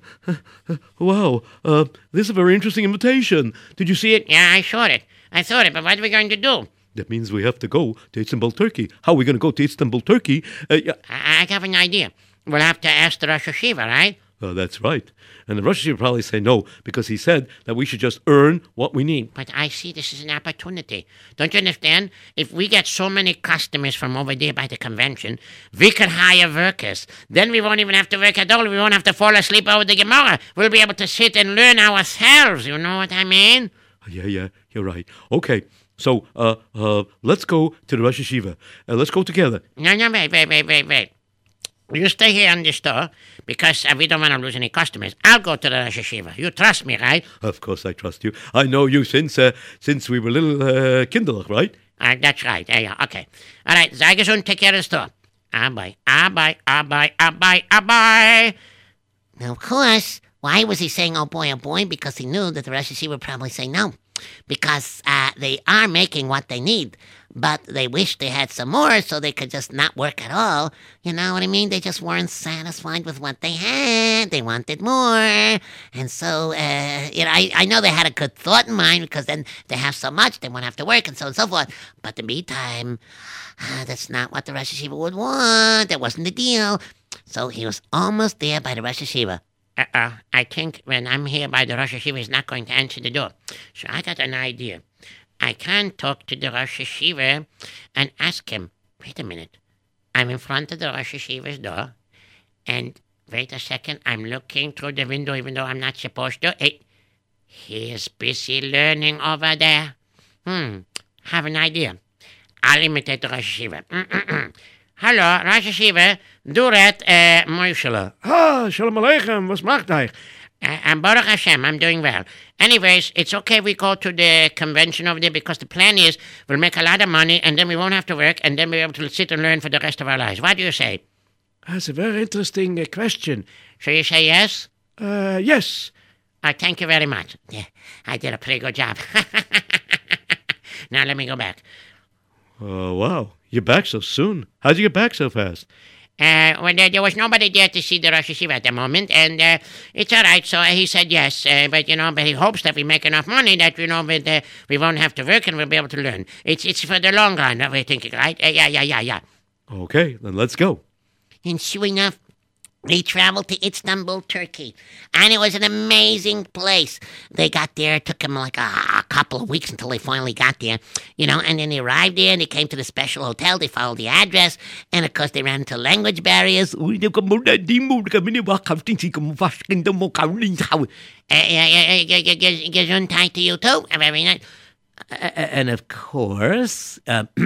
Wow, uh, this is a very interesting invitation. Did you see it? Yeah, I saw it. I saw it, but what are we going to do? That means we have to go to Istanbul, Turkey. How are we going to go to Istanbul, Turkey? Uh, I, have an idea. We'll have to ask the Rosh Hayeshiva, right? uh, that's right. And the Rosh will probably say no because he said that we should just earn what we need. But I see this as an opportunity. Don't you understand? If we get so many customers from over there by the convention, we can hire workers. Then we won't even have to work at all. We won't have to fall asleep over the Gemara. We'll be able to sit and learn ourselves. You know what I mean? Yeah, yeah, you're right. Okay, so uh, uh, let's go to the Rosh Hayeshiva. Uh, let's go together. No, no, wait, wait, wait, wait, wait. You stay here in the store because uh, we don't want to lose any customers. I'll go to the Rosh Hayeshiva. You trust me, right? Of course, I trust you. I know you since uh, since we were little uh, right? Uh, that's right. Yeah, yeah, okay. All right, sei gesund, take care of the store. Abai, abai, abai, abai, abai. Now, of course, why was he saying oh boy, oh boy? Because he knew that the Rosh Hayeshiva would probably say no. Because uh, they are making what they need, but they wish they had some more so they could just not work at all. You know what I mean? They just weren't satisfied with what they had. They wanted more. And so, uh, you know, I, I know they had a good thought in mind because then they have so much, they won't have to work and so on and so forth. But in the meantime, uh, that's not what the Rosh Hayeshiva would want. That wasn't the deal. So he was almost there by the Rosh Hayeshiva. Uh-uh. I think when I'm here by the Rosh Hayeshiva, he's not going to answer the door. So I got an idea. I can talk to the Rosh Hayeshiva and ask him, wait a minute. I'm in front of the Rosh Hayeshiva's door, and wait a second, I'm looking through the window even though I'm not supposed to. Hey, he's busy learning over there. Hmm, have an idea. I'll imitate the Rosh Hayeshiva. Hallo, Rosh Hayeshiva, Duret, uh, Moishele. Ah, shalom aleichem, was macht? Uh, I'm Baruch Hashem. I'm doing well. Anyways, it's okay we go to the convention over there because the plan is we'll make a lot of money and then we won't have to work and then we'll be able to sit and learn for the rest of our lives. What do you say? That's a very interesting uh, question. So you say yes? Uh, yes. Uh, thank you very much. Yeah, I did a pretty good job. <laughs> now let me go back. Oh, wow. You're back so soon. How'd you get back so fast? Uh, well, there, there was nobody there to see the Rosh Hayeshiva at the moment, and uh, it's all right. So uh, he said yes, uh, but you know, but he hopes that we make enough money that you know, that, uh, we won't have to work and we'll be able to learn. It's it's for the long run. That we're thinking, right? Uh, yeah, yeah, yeah, yeah. Okay, then let's go. And sure enough, they traveled to Istanbul, Turkey, and it was an amazing place. They got there; it took them like a, a couple of weeks until they finally got there, you know. And then they arrived there, and they came to the special hotel. They followed the address, and of course, they ran into language barriers. Uh, Gesundheit to you too. Very nice. And of course, uh, <clears throat>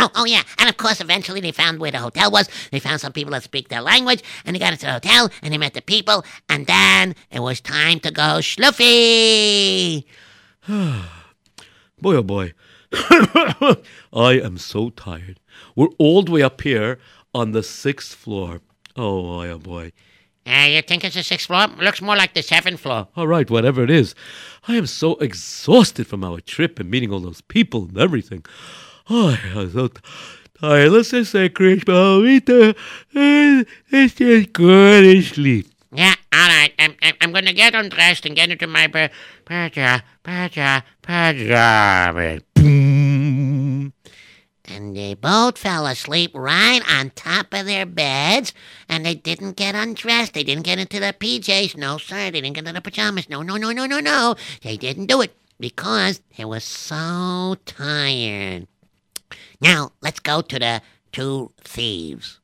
Oh, oh yeah, and of course, eventually they found where the hotel was. They found some people that speak their language, and they got into the hotel, and they met the people, and then it was time to go schluffy. <sighs> Boy, oh boy. <coughs> I am so tired. We're all the way up here on the sixth floor. Oh, boy, oh boy. Uh, you think it's the sixth floor? Looks more like the seventh floor. All right, whatever it is. I am so exhausted from our trip and meeting all those people and everything. Oh, I'm so tired. Let's just say Chris Palmita and it's just go to sleep. Yeah, all right. I'm, I'm, I'm going to get undressed and get into my pa- paja, paja, pajamas. And they both fell asleep right on top of their beds, and they didn't get undressed. They didn't get into their PJs. No, sir. They didn't get into their pajamas. No, no, no, no, no, no. They didn't do it because they were so tired. Now, let's go to the two thieves.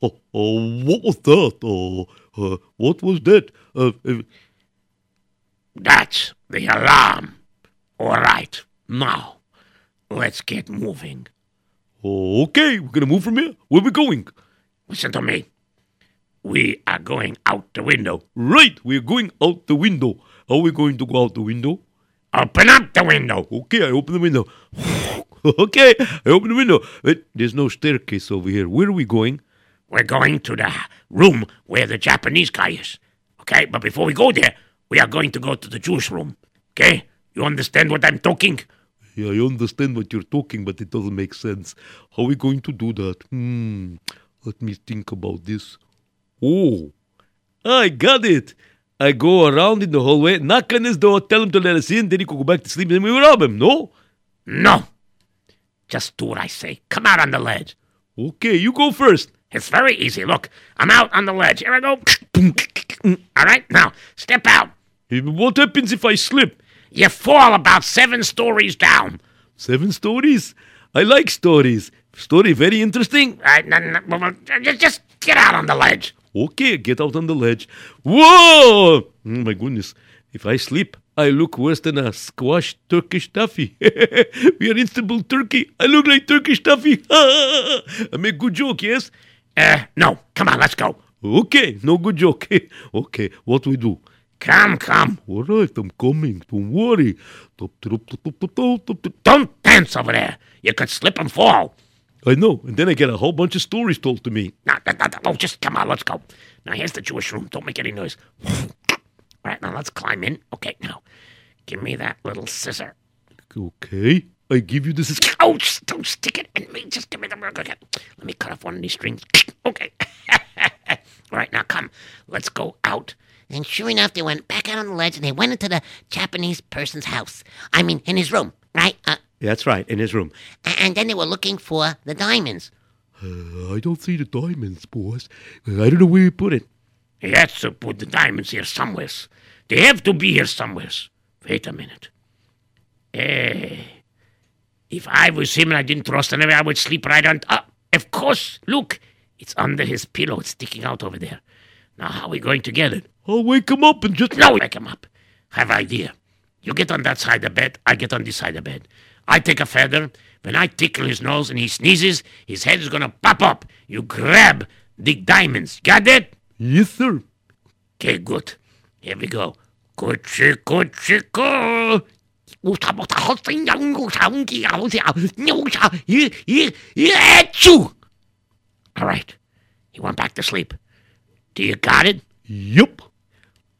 Oh, oh, what was that? Oh, uh, what was that? Uh, uh, That's the alarm. All right, now let's get moving. okay, we're gonna move from here. Where we going? Listen to me. We are going out the window. Right, we're going out the window. Are we going to go out the window? Open up the window. Okay, I open the window. <laughs> okay, I open the window. Wait, there's no staircase over here. Where are we going? We're going to the room where the Japanese guy is. Okay, but before we go there, we are going to go to the Jewish room. Okay? You understand what I'm talking? Yeah, I understand what you're talking, but it doesn't make sense. How are we going to do that? Hmm, let me think about this. Oh, I got it. I go around in the hallway, knock on his door, tell him to let us in, then he can go back to sleep, and then we rob him, no? No. Just do what I say. Come out on the ledge. Okay, you go first. It's very easy. Look, I'm out on the ledge. Here I go. <sniffs> All right, now step out. What happens if I slip? You fall about seven stories down. Seven stories? I like stories. Story very interesting. All right, no, no, well, well, just- get out on the ledge. Okay, get out on the ledge. Whoa! Oh my goodness. If I sleep, I look worse than a squashed Turkish taffy. <laughs> we are in Istanbul, Turkey. I look like Turkish toffee. <laughs> I make good joke, yes? Uh, no, come on, let's go. Okay, no good joke. <laughs> okay, what we do? Come, come. All right, I'm coming. Don't worry. Don't dance over there. You could slip and fall. I know, and then I get a whole bunch of stories told to me. No, no, no, no, just come on, let's go. Now, here's the Jewish room. Don't make any noise. <laughs> All right, now let's climb in. Okay, now, give me that little scissor. Okay, I give you this. <laughs> Oh, just don't stick it in me. Just give me the okay. Let me cut off one of these strings. <laughs> Okay. All right, now come. Let's go out. And sure enough, they went back out on the ledge and they went into the Japanese person's house. I mean, in his room, right? Uh, That's right, in his room. and then they were looking for the diamonds. Uh, I don't see the diamonds, boss. I don't know where you put it. He has to put the diamonds here somewheres. They have to be here somewheres. Wait a minute. Eh, if I was him and I didn't trust anybody, I would sleep right on. Ah, of course. Look, it's under his pillow. It's sticking out over there. Now, how are we going to get it? I'll wake him up and just. No, wake him up. Have idea. You get on that side of bed. I get on this side of bed. I take a feather. When I tickle his nose and he sneezes, his head is gonna pop up. You grab the diamonds. Got it? Yes, sir. Okay, good. Here we go. Kuchi, kuchi, ku. All right. He went back to sleep. Do you got it? Yup.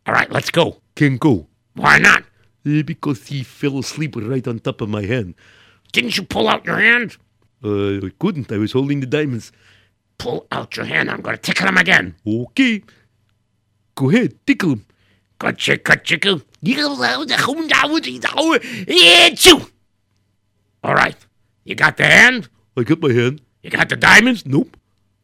All right, let's go. Can't go. Why not? Eh, because he fell asleep right on top of my hand. Didn't you pull out your hand? Uh, I couldn't. I was holding the diamonds. Pull out your hand. I'm going to tickle him again. Okay. Go ahead, tickle him. Gotcha, gotcha, go. All right. You got the hand? I got my hand. You got the diamonds? Nope.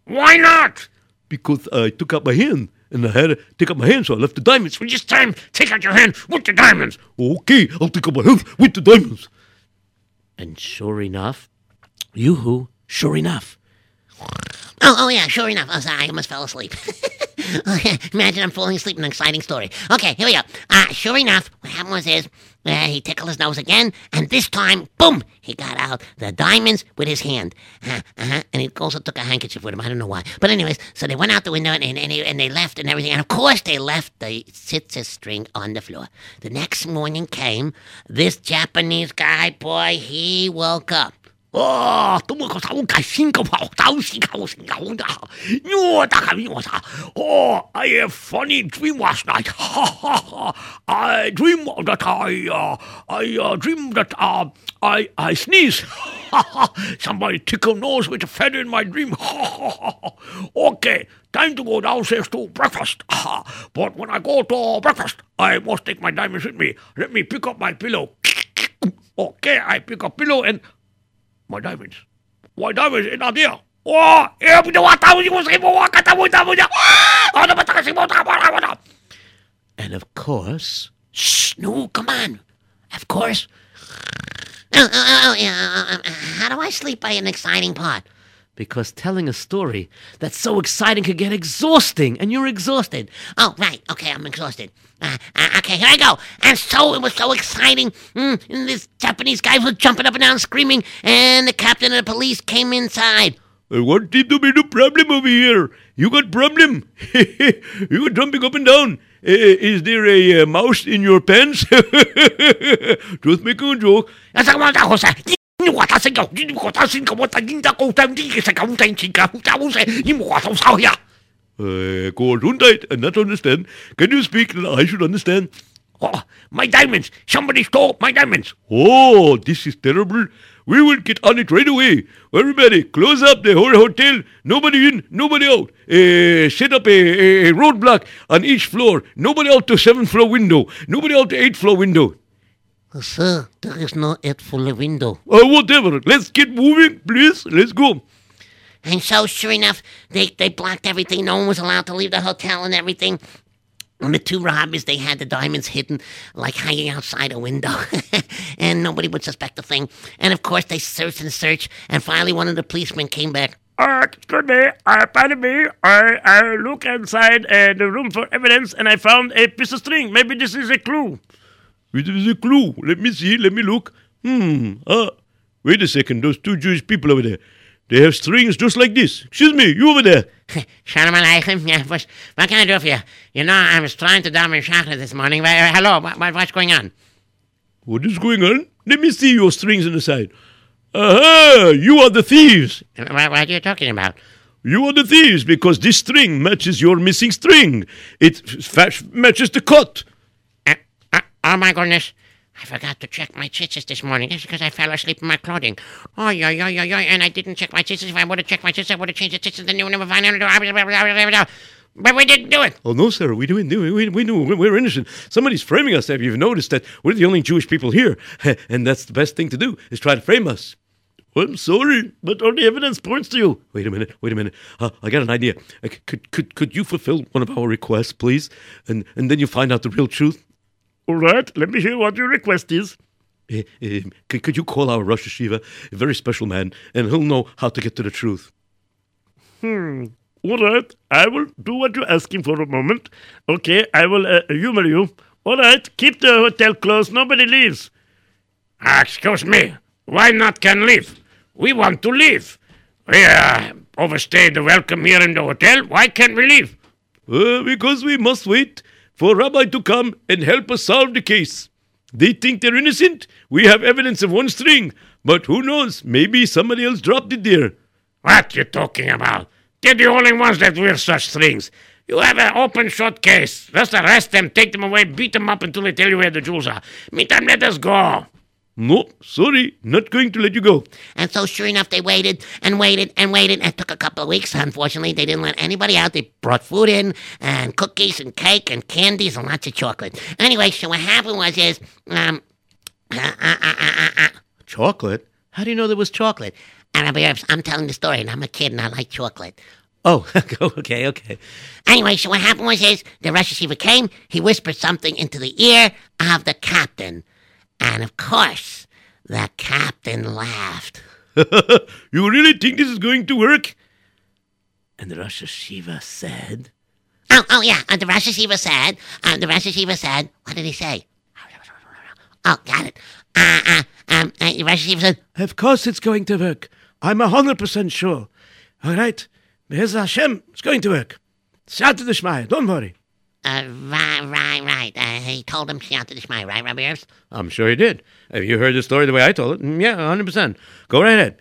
Why not? Because I took out my hand and I had to take out my hand, so I left the diamonds. Well, this time, take out your hand with the diamonds. Okay, I'll take out my hand with the diamonds. And sure enough, yoo-hoo, sure enough, Oh, oh yeah, sure enough. Oh, sorry, I almost fell asleep. <laughs> imagine I'm falling asleep in an exciting story. Okay, here we go. Uh, sure enough, what happened was is, uh, he tickled his nose again, and this time, boom, he got out the diamonds with his hand. Uh, uh-huh, and he also took a handkerchief with him. I don't know why. But anyways, so they went out the window, and, and, and, they, and they left and everything. And of course, they left the scissors string on the floor. The next morning came, this Japanese guy, boy, he woke up. Oh, 怎么个啥？我干新个跑，早新个我新个我的，我大概我啥？Oh, I had a funny dream last night. Ha ha ha! I dream that I uh, I uh, dream that uh, I I sneeze. Ha ha! Somebody tickle nose with a feather in my dream. Ha ha ha! Okay, time to go downstairs to breakfast. Ha! But when I go to breakfast, I must take my diamonds with me. Let me pick up my pillow. Okay, I pick up pillow and my diamonds. My diamonds is not there. Oh, eh, punya wata, punya musik, punya kata, punya, punya. Oh, dapat tak kasih bota, bota, bota. and of course, Shh, no, come on. Of course. Oh, oh, oh, oh, uh, uh, how do I sleep by an exciting part? Because telling a story that's so exciting could get exhausting, and you're exhausted. Oh, right. Okay, I'm exhausted. Uh, uh, okay, here I go. And so it was so exciting. Mm, and this Japanese guy was jumping up and down, screaming, and the captain of the police came inside. What seems to be the problem over here? You got problem? <laughs> you were jumping up and down. Uh, is there a uh, mouse in your pants? <laughs> Just making a joke. Essa é uma da roça. Ni wata se gao, ni wata sin ka wata ni da ko tam ni ke se ka un tan chi ka hu ta hu se ni mo wata sao ya. not understand. Can you speak I should understand? Oh, my diamonds. Somebody stole my diamonds. Oh, this is terrible. We will get on it right away. Everybody, close up the whole hotel. Nobody in, nobody out. Uh, set up a, a, a roadblock on each floor. Nobody out to seventh floor window. Nobody out to eighth floor window. Sir, there is no ad for the window. Uh, whatever. Let's get moving, please. Let's go. And so, sure enough, they, they blocked everything. No one was allowed to leave the hotel and everything. And the two robbers, they had the diamonds hidden, like hanging outside a window. <laughs> and nobody would suspect a thing. And of course, they searched and searched. And finally, one of the policemen came back. Uh, excuse me, uh, pardon me. I, I look inside uh, the room for evidence and I found a piece of string. Maybe this is a clue. It is a clue. Let me see. Let me look. Hmm. Ah. Wait a second. Those two Jewish people over there. They have strings just like this. Excuse me. You over there. <laughs> Shalom Aleichem. Yeah, what, what can I do for you? You know, I was trying to daven chocolate this morning. But, uh, hello, what, what, what's going on? What is going on? Let me see your strings on the side. Aha! You are the thieves. What, what are you talking about? You are the thieves because this string matches your missing string. It f- matches the cut. Oh my goodness. I forgot to check my tzitzis this morning. That's because I fell asleep in my clothing. Oh, yeah, yeah, yeah, yeah. And I didn't check my tzitzis. If I would have checked my tzitzis, I would have changed the. Then you would never find out. But we didn't do it. Oh no, sir. We didn't do it. We, we knew we- we're innocent. Somebody's framing us. Have you noticed that we're the only Jewish people here? <laughs> And that's the best thing to do is try to frame us. I'm sorry, but all the evidence points to you. Wait a minute. Wait a minute. Uh, I got an idea. Uh, could could could you fulfill one of our requests, please? And and then you find out the real truth. All right, let me hear what your request is. Uh, uh, could, could you call our Rosh Hayeshiva, a very special man, and he'll know how to get to the truth. Hmm. All right, I will do what you're asking for a moment. Okay, I will uh, humor you. All right, keep the hotel closed. Nobody leaves. excuse me. Why not can leave? We want to leave. We, uh, overstayed the welcome here in the hotel. Why can't we leave? Uh, because we must wait for Rabbi to come and help us solve the case. They think they're innocent. We have evidence of one string, but who knows? Maybe somebody else dropped it there. What you talking about? They're the only ones that wear such strings. You have an open shut case. Just arrest them, take them away, beat them up until they tell you where the jewels are. Meantime, let us go. No, sorry, not going to let you go. And so, sure enough, they waited and waited and waited. And it took a couple of weeks. Unfortunately, they didn't let anybody out. They brought food in and cookies and cake and candies and lots of chocolate. Anyway, so what happened was is um, uh, uh, uh, uh, uh, Chocolate? How do you know there was chocolate? and I'll be honest, I'm telling the story, and I'm a kid and I like chocolate. Oh, <laughs> okay, okay. Anyway, so what happened was is the Rosh Yeshiva came, he whispered something into the ear of the captain. And of course, the captain laughed. <laughs> you really think this is going to work? And the Rosh Hayeshiva said, Oh, oh yeah, and the Rosh Yeshiva said, and the Rosh Yeshiva said, what did he say? Oh, got it. Uh, uh, um, uh, the Rosh Yeshiva said, Of course it's going to work. I'm a hundred percent sure. All right, Be'ez Hashem, it's going to work. Shout to the Shmai, don't worry. Uh, right, right, right. Uh, he told him shout to the Shmai, right, Rabbi Erps? I'm sure he did. Have you heard the story the way I told it? Mm, Yeah, 100%. Go right ahead.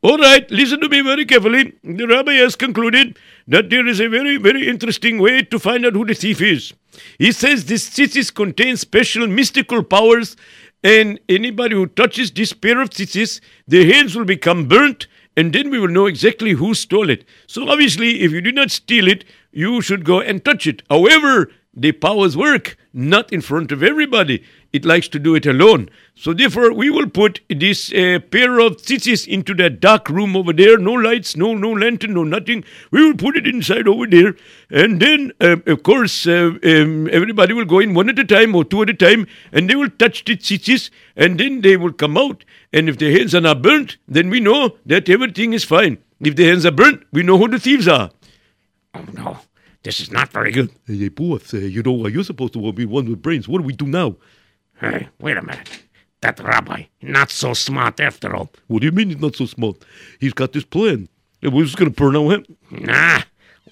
All right, listen to me very carefully. The rabbi has concluded that there is a very, very interesting way to find out who the thief is. He says this tzitzis contains special mystical powers, and anybody who touches this pair of tzitzis, their hands will become burnt, and then we will know exactly who stole it. So obviously, if you did not steal it, you should go and touch it. However, the powers work not in front of everybody. It likes to do it alone. So therefore, we will put this uh, pair of tzitzis into that dark room over there. No lights, no no lantern, no nothing. We will put it inside over there, and then um, of course uh, um, everybody will go in one at a time or two at a time, and they will touch the tzitzis, and then they will come out. And if their hands are not burnt, then we know that everything is fine. If their hands are burnt, we know who the thieves are. Oh, no. This is not very good. Hey, boss, uh, you know, you're supposed to be one with brains. What do we do now? Hey, wait a minute. That rabbi, not so smart after all. What do you mean he's not so smart? He's got this plan. And we're just going to burn out him. Nah,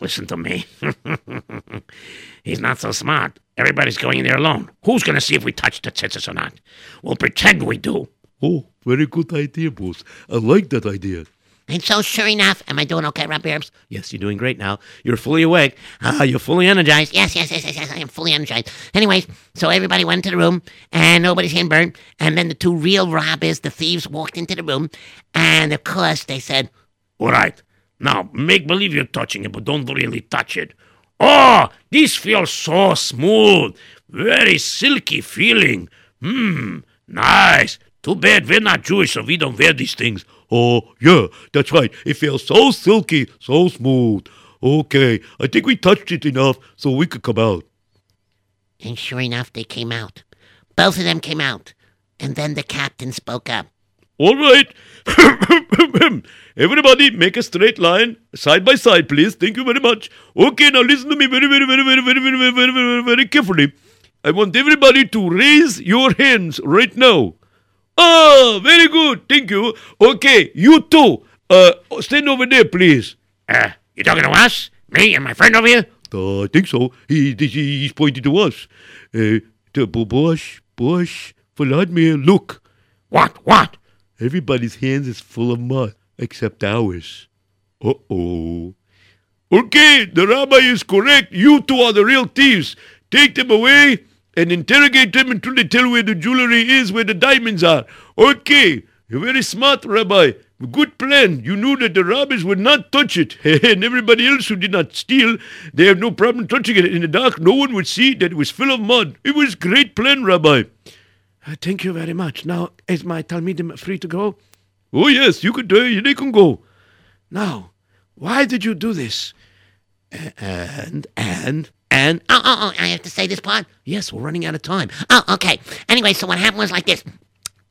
listen to me. <laughs> He's not so smart. Everybody's going in there alone. Who's going to see if we touch the tzitzis or not? We'll pretend we do. Oh, very good idea, boss. I like that idea. And so, sure enough, am I doing okay, Rabbi Erps? Yes, you're doing great now. You're fully awake. Ah, you're fully energized. Yes, yes, yes, yes, yes, I am fully energized. Anyways, so everybody went to the room, and nobody's hand burned. And then the two real robbers, the thieves, walked into the room, and of course they said, All right. Now, make believe you're touching it, but don't really touch it. Oh, this feels so smooth. Very silky feeling. Hmm, nice. Too bad we're not Jewish, so we don't wear these things. Oh, yeah, that's right. It feels so silky, so smooth. Okay, I think we touched it enough so we could come out. and sure enough, they came out. Both of them came out. And then the captain spoke up. All right. <coughs> Everybody, make a straight line, side by side, please. Thank you very much. Okay, now listen to me very, very, very, very, very, very, very, very, very, very carefully. I want everybody to raise your hands right now. Ah, very good. Thank you. Okay, you too. Uh, stand over there, please. Uh, you talking to us? Me and my friend over here? Uh, I think so. He, he he's pointing to us. Uh, to Bosch, Bosch, Vladimir, look. What? What? Everybody's hands is full of mud except ours. Uh oh. Okay, the rabbi is correct. You two are the real thieves. Take them away and interrogate them until they tell where the jewelry is, where the diamonds are. Okay, you're very smart, Rabbi. Good plan. You knew that the robbers would not touch it. <laughs> and everybody else who did not steal, they have no problem touching it. In the dark, no one would see that it was full of mud. It was great plan, Rabbi. Uh, thank you very much. Now, is my Talmidim free to go? Oh, yes, you could, uh, they can go. Now, why did you do this? And, and, and. Oh, oh, oh, I have to say this part? Yes, we're running out of time. Oh, okay. Anyway, so what happened was like this.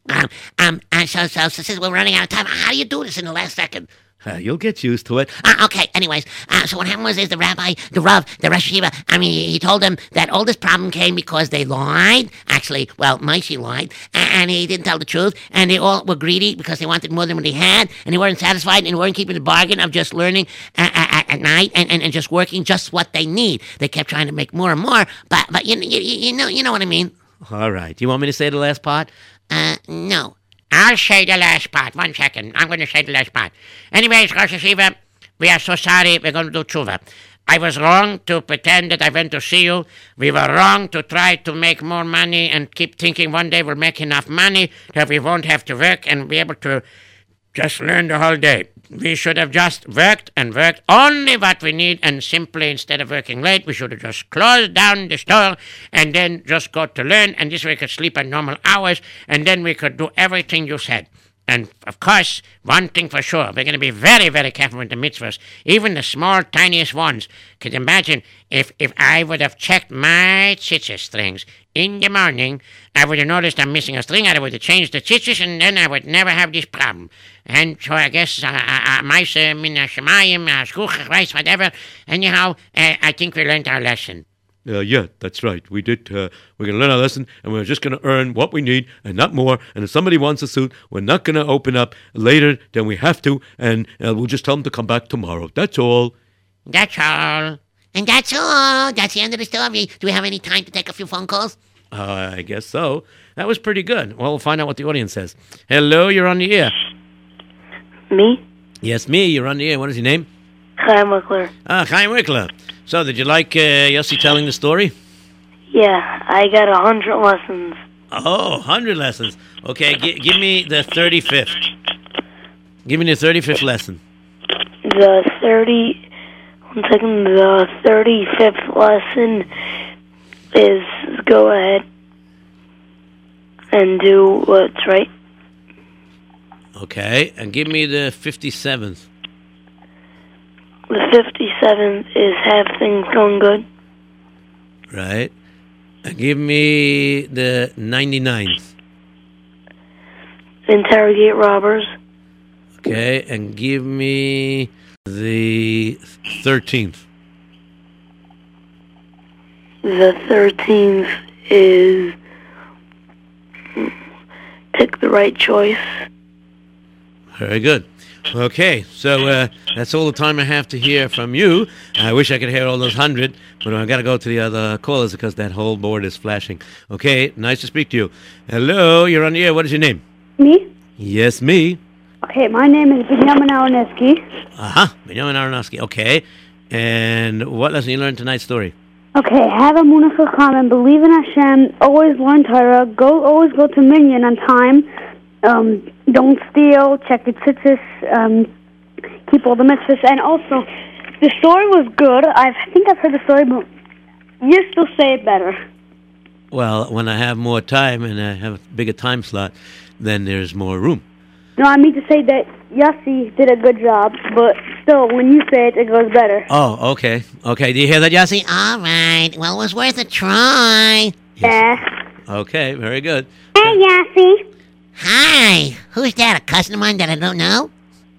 Um, um, and so, so, so since we're running out of time, how do you do this in the last second? Uh, you'll get used to it. Uh, okay, anyways, uh, so what happened was is the rabbi, the Rav, the Rosh Hayeshiva, I mean, he, he told them that all this problem came because they lied. Actually, well, Maishi lied, a- and he didn't tell the truth, and they all were greedy because they wanted more than what they had, and they weren't satisfied, and they weren't keeping the bargain of just learning uh, uh, at night and, and, and just working just what they need. They kept trying to make more and more, but but you, you, you know you know what I mean. All right. You want me to say the last part? Uh, no. I'll say the last part. One second. I'm going to say the last part. Anyways, Rosh Hayeshiva, we are so sorry. We're going to do tshuva. I was wrong to pretend that I went to see you. We were wrong to try to make more money and keep thinking one day we'll make enough money that we won't have to work and be able to just learn the whole day. We should have just worked and worked only what we need, and simply instead of working late, we should have just closed down the store and then just got to learn. And this way, we could sleep at normal hours, and then we could do everything you said. And of course, one thing for sure, we're going to be very, very careful with the mitzvahs, even the small, tiniest ones. Could you imagine if, if I would have checked my tzitzis strings in the morning, I would have noticed I'm missing a string, I would have changed the tzitzis, and then I would never have this problem. And so I guess, uh, uh, Maise, min hashemayim, hashkuch, rice, whatever. Anyhow, uh, I think we learned our lesson. Uh, yeah, that's right. We did. Uh, we're going to learn our lesson, and we're just going to earn what we need and not more. And if somebody wants a suit, we're not going to open up later than we have to, and uh, we'll just tell them to come back tomorrow. That's all. That's all. And that's all. That's the end of the story. Do we have any time to take a few phone calls? Uh, I guess so. That was pretty good. Well, we'll find out what the audience says. Hello, you're on the air. Me? Yes, me. You're on the air. What is your name? Chaim Wickler. Ah, Chaim Wickler. So, did you like uh, Yossi telling the story? Yeah, I got a hundred lessons. Oh, 100 lessons. Okay, gi- give me the 35th. Give me the 35th lesson. The thirty one second the thirty fifth lesson is go ahead and do what's right. Okay, and give me the 57th. The fifty seventh is have things going good. Right. And give me the 99th. Interrogate robbers. Okay, and give me the 13th. The thirteenth is hmm, pick the right choice. Very good. Okay, so uh, that's all the time I have to hear from you. I wish I could hear all those hundred, but I've got to go to the other callers because that whole board is flashing. Okay, nice to speak to you. Hello, you're on the air. What is your name? Me? Yes, me. Okay, my name is Benjamin Aroneski. Uh huh. Benjamin Aronofsky. Okay, and what lesson you learned tonight's story? Okay, have a munafik and believe in Hashem, always learn Torah, go always go to Minyan on time, um, don't steal, check your tzitzis, um, keep all the mitzvahs, and also, the story was good. I've, I think I've heard the story, but you still say it better. Well, when I have more time and I have a bigger time slot, then there's more room. No, I mean to say that Yossi did a good job, but still, when you say it, it goes better. Oh, okay. Okay, do you hear that, Yossi? All right. Well, it was worth a try. Yeah. Okay, very good. Hey, Yossi. Hi. Who's that? A cousin of mine that I don't know?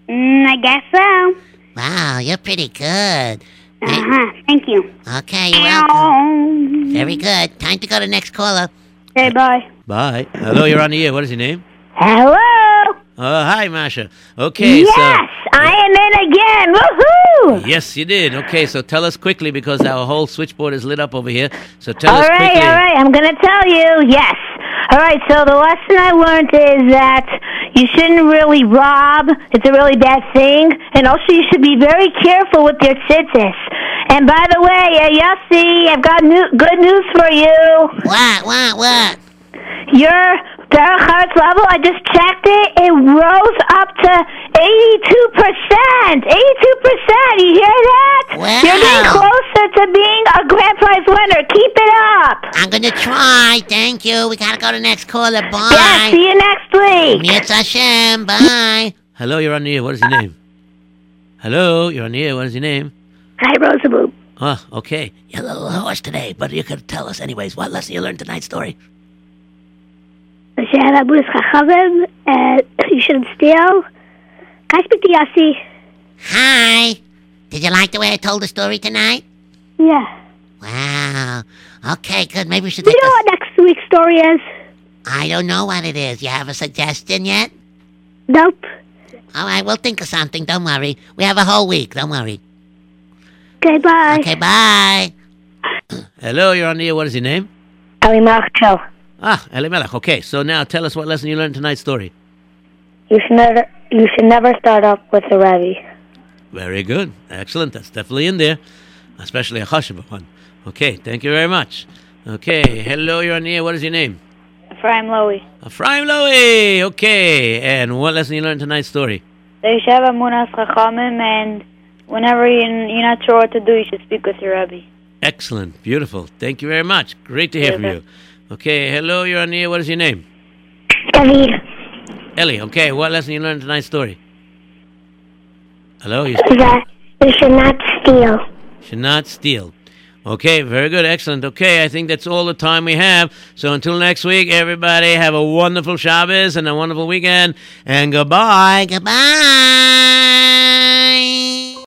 Mm, I guess so. Wow, you're pretty good. Uh-huh, thank you. okay, you're welcome. Very good. Time to go to the next caller. Okay, bye. Bye. Hello, you're on the air. What is your name? Hello. Oh, hi, Masha. Okay, yes, so. I am in again. Woohoo! Yes, you did. Okay, so tell us quickly because our whole switchboard is lit up over here. So tell All us right, quickly. all right. I'm going to tell you. Yes. All right. So the lesson I learned is that you shouldn't really rob. It's a really bad thing, and also you should be very careful with your tzitzis. And by the way, uh, Yossi, I've got new- good news for you. What, what, what? Your Derech Hearts level, I just checked it. It rose up to 82%. 82%. You hear that? Wow. You're getting closer to being a grand prize winner. Keep it up. I'm gonna try. Thank you. We gotta go to the next caller. Bye. Yeah, Bye. see you next week. Mietz Hashem. Bye. Hello, you're on the air. What is your name? Hello, you're on the air. What is your name? Hi, Rosaboo. Ah, okay. You're a little hoarse today, but you could tell us anyways. What lesson you learned tonight's story? Shehad Abus Chachavim. Uh, you shouldn't steal. Can I speak to Yossi? Hi. Did you like the way I told the story tonight? Yeah. Wow. Okay, good. Maybe we should You take know a... what next week's story is? I don't know what it is. You have a suggestion yet? Nope. All right, we'll think of something. Don't worry. We have a whole week. Don't worry. Okay, bye. Okay, bye. Hello, you're on the air. What is your name? Elimelech. Ah, Elimelech. Okay, so now tell us what lesson you learned tonight's story. You should never you should never start up with a Rebbe. Very good. Excellent. That's definitely in there, especially a chashuva one. Okay, thank you very much. Okay, hello, you're on the air. What is your name? Ephraim Lowy. Ephraim Lowy. Okay, and what lesson you learned tonight's story? That you should have Amunas Chachamim, and whenever you- you're not sure what to do, you should speak with your Rebbe. Excellent. Beautiful. Thank you very much. Great to hear from you. Okay, hello, you're on here. What is your name? David. Ellie. Okay, what lesson you learned tonight's story? Hello, you That you should not steal. should not steal. Okay, very good, excellent. Okay, I think that's all the time we have. So until next week, everybody have a wonderful Shabbos and a wonderful weekend, and goodbye. Goodbye.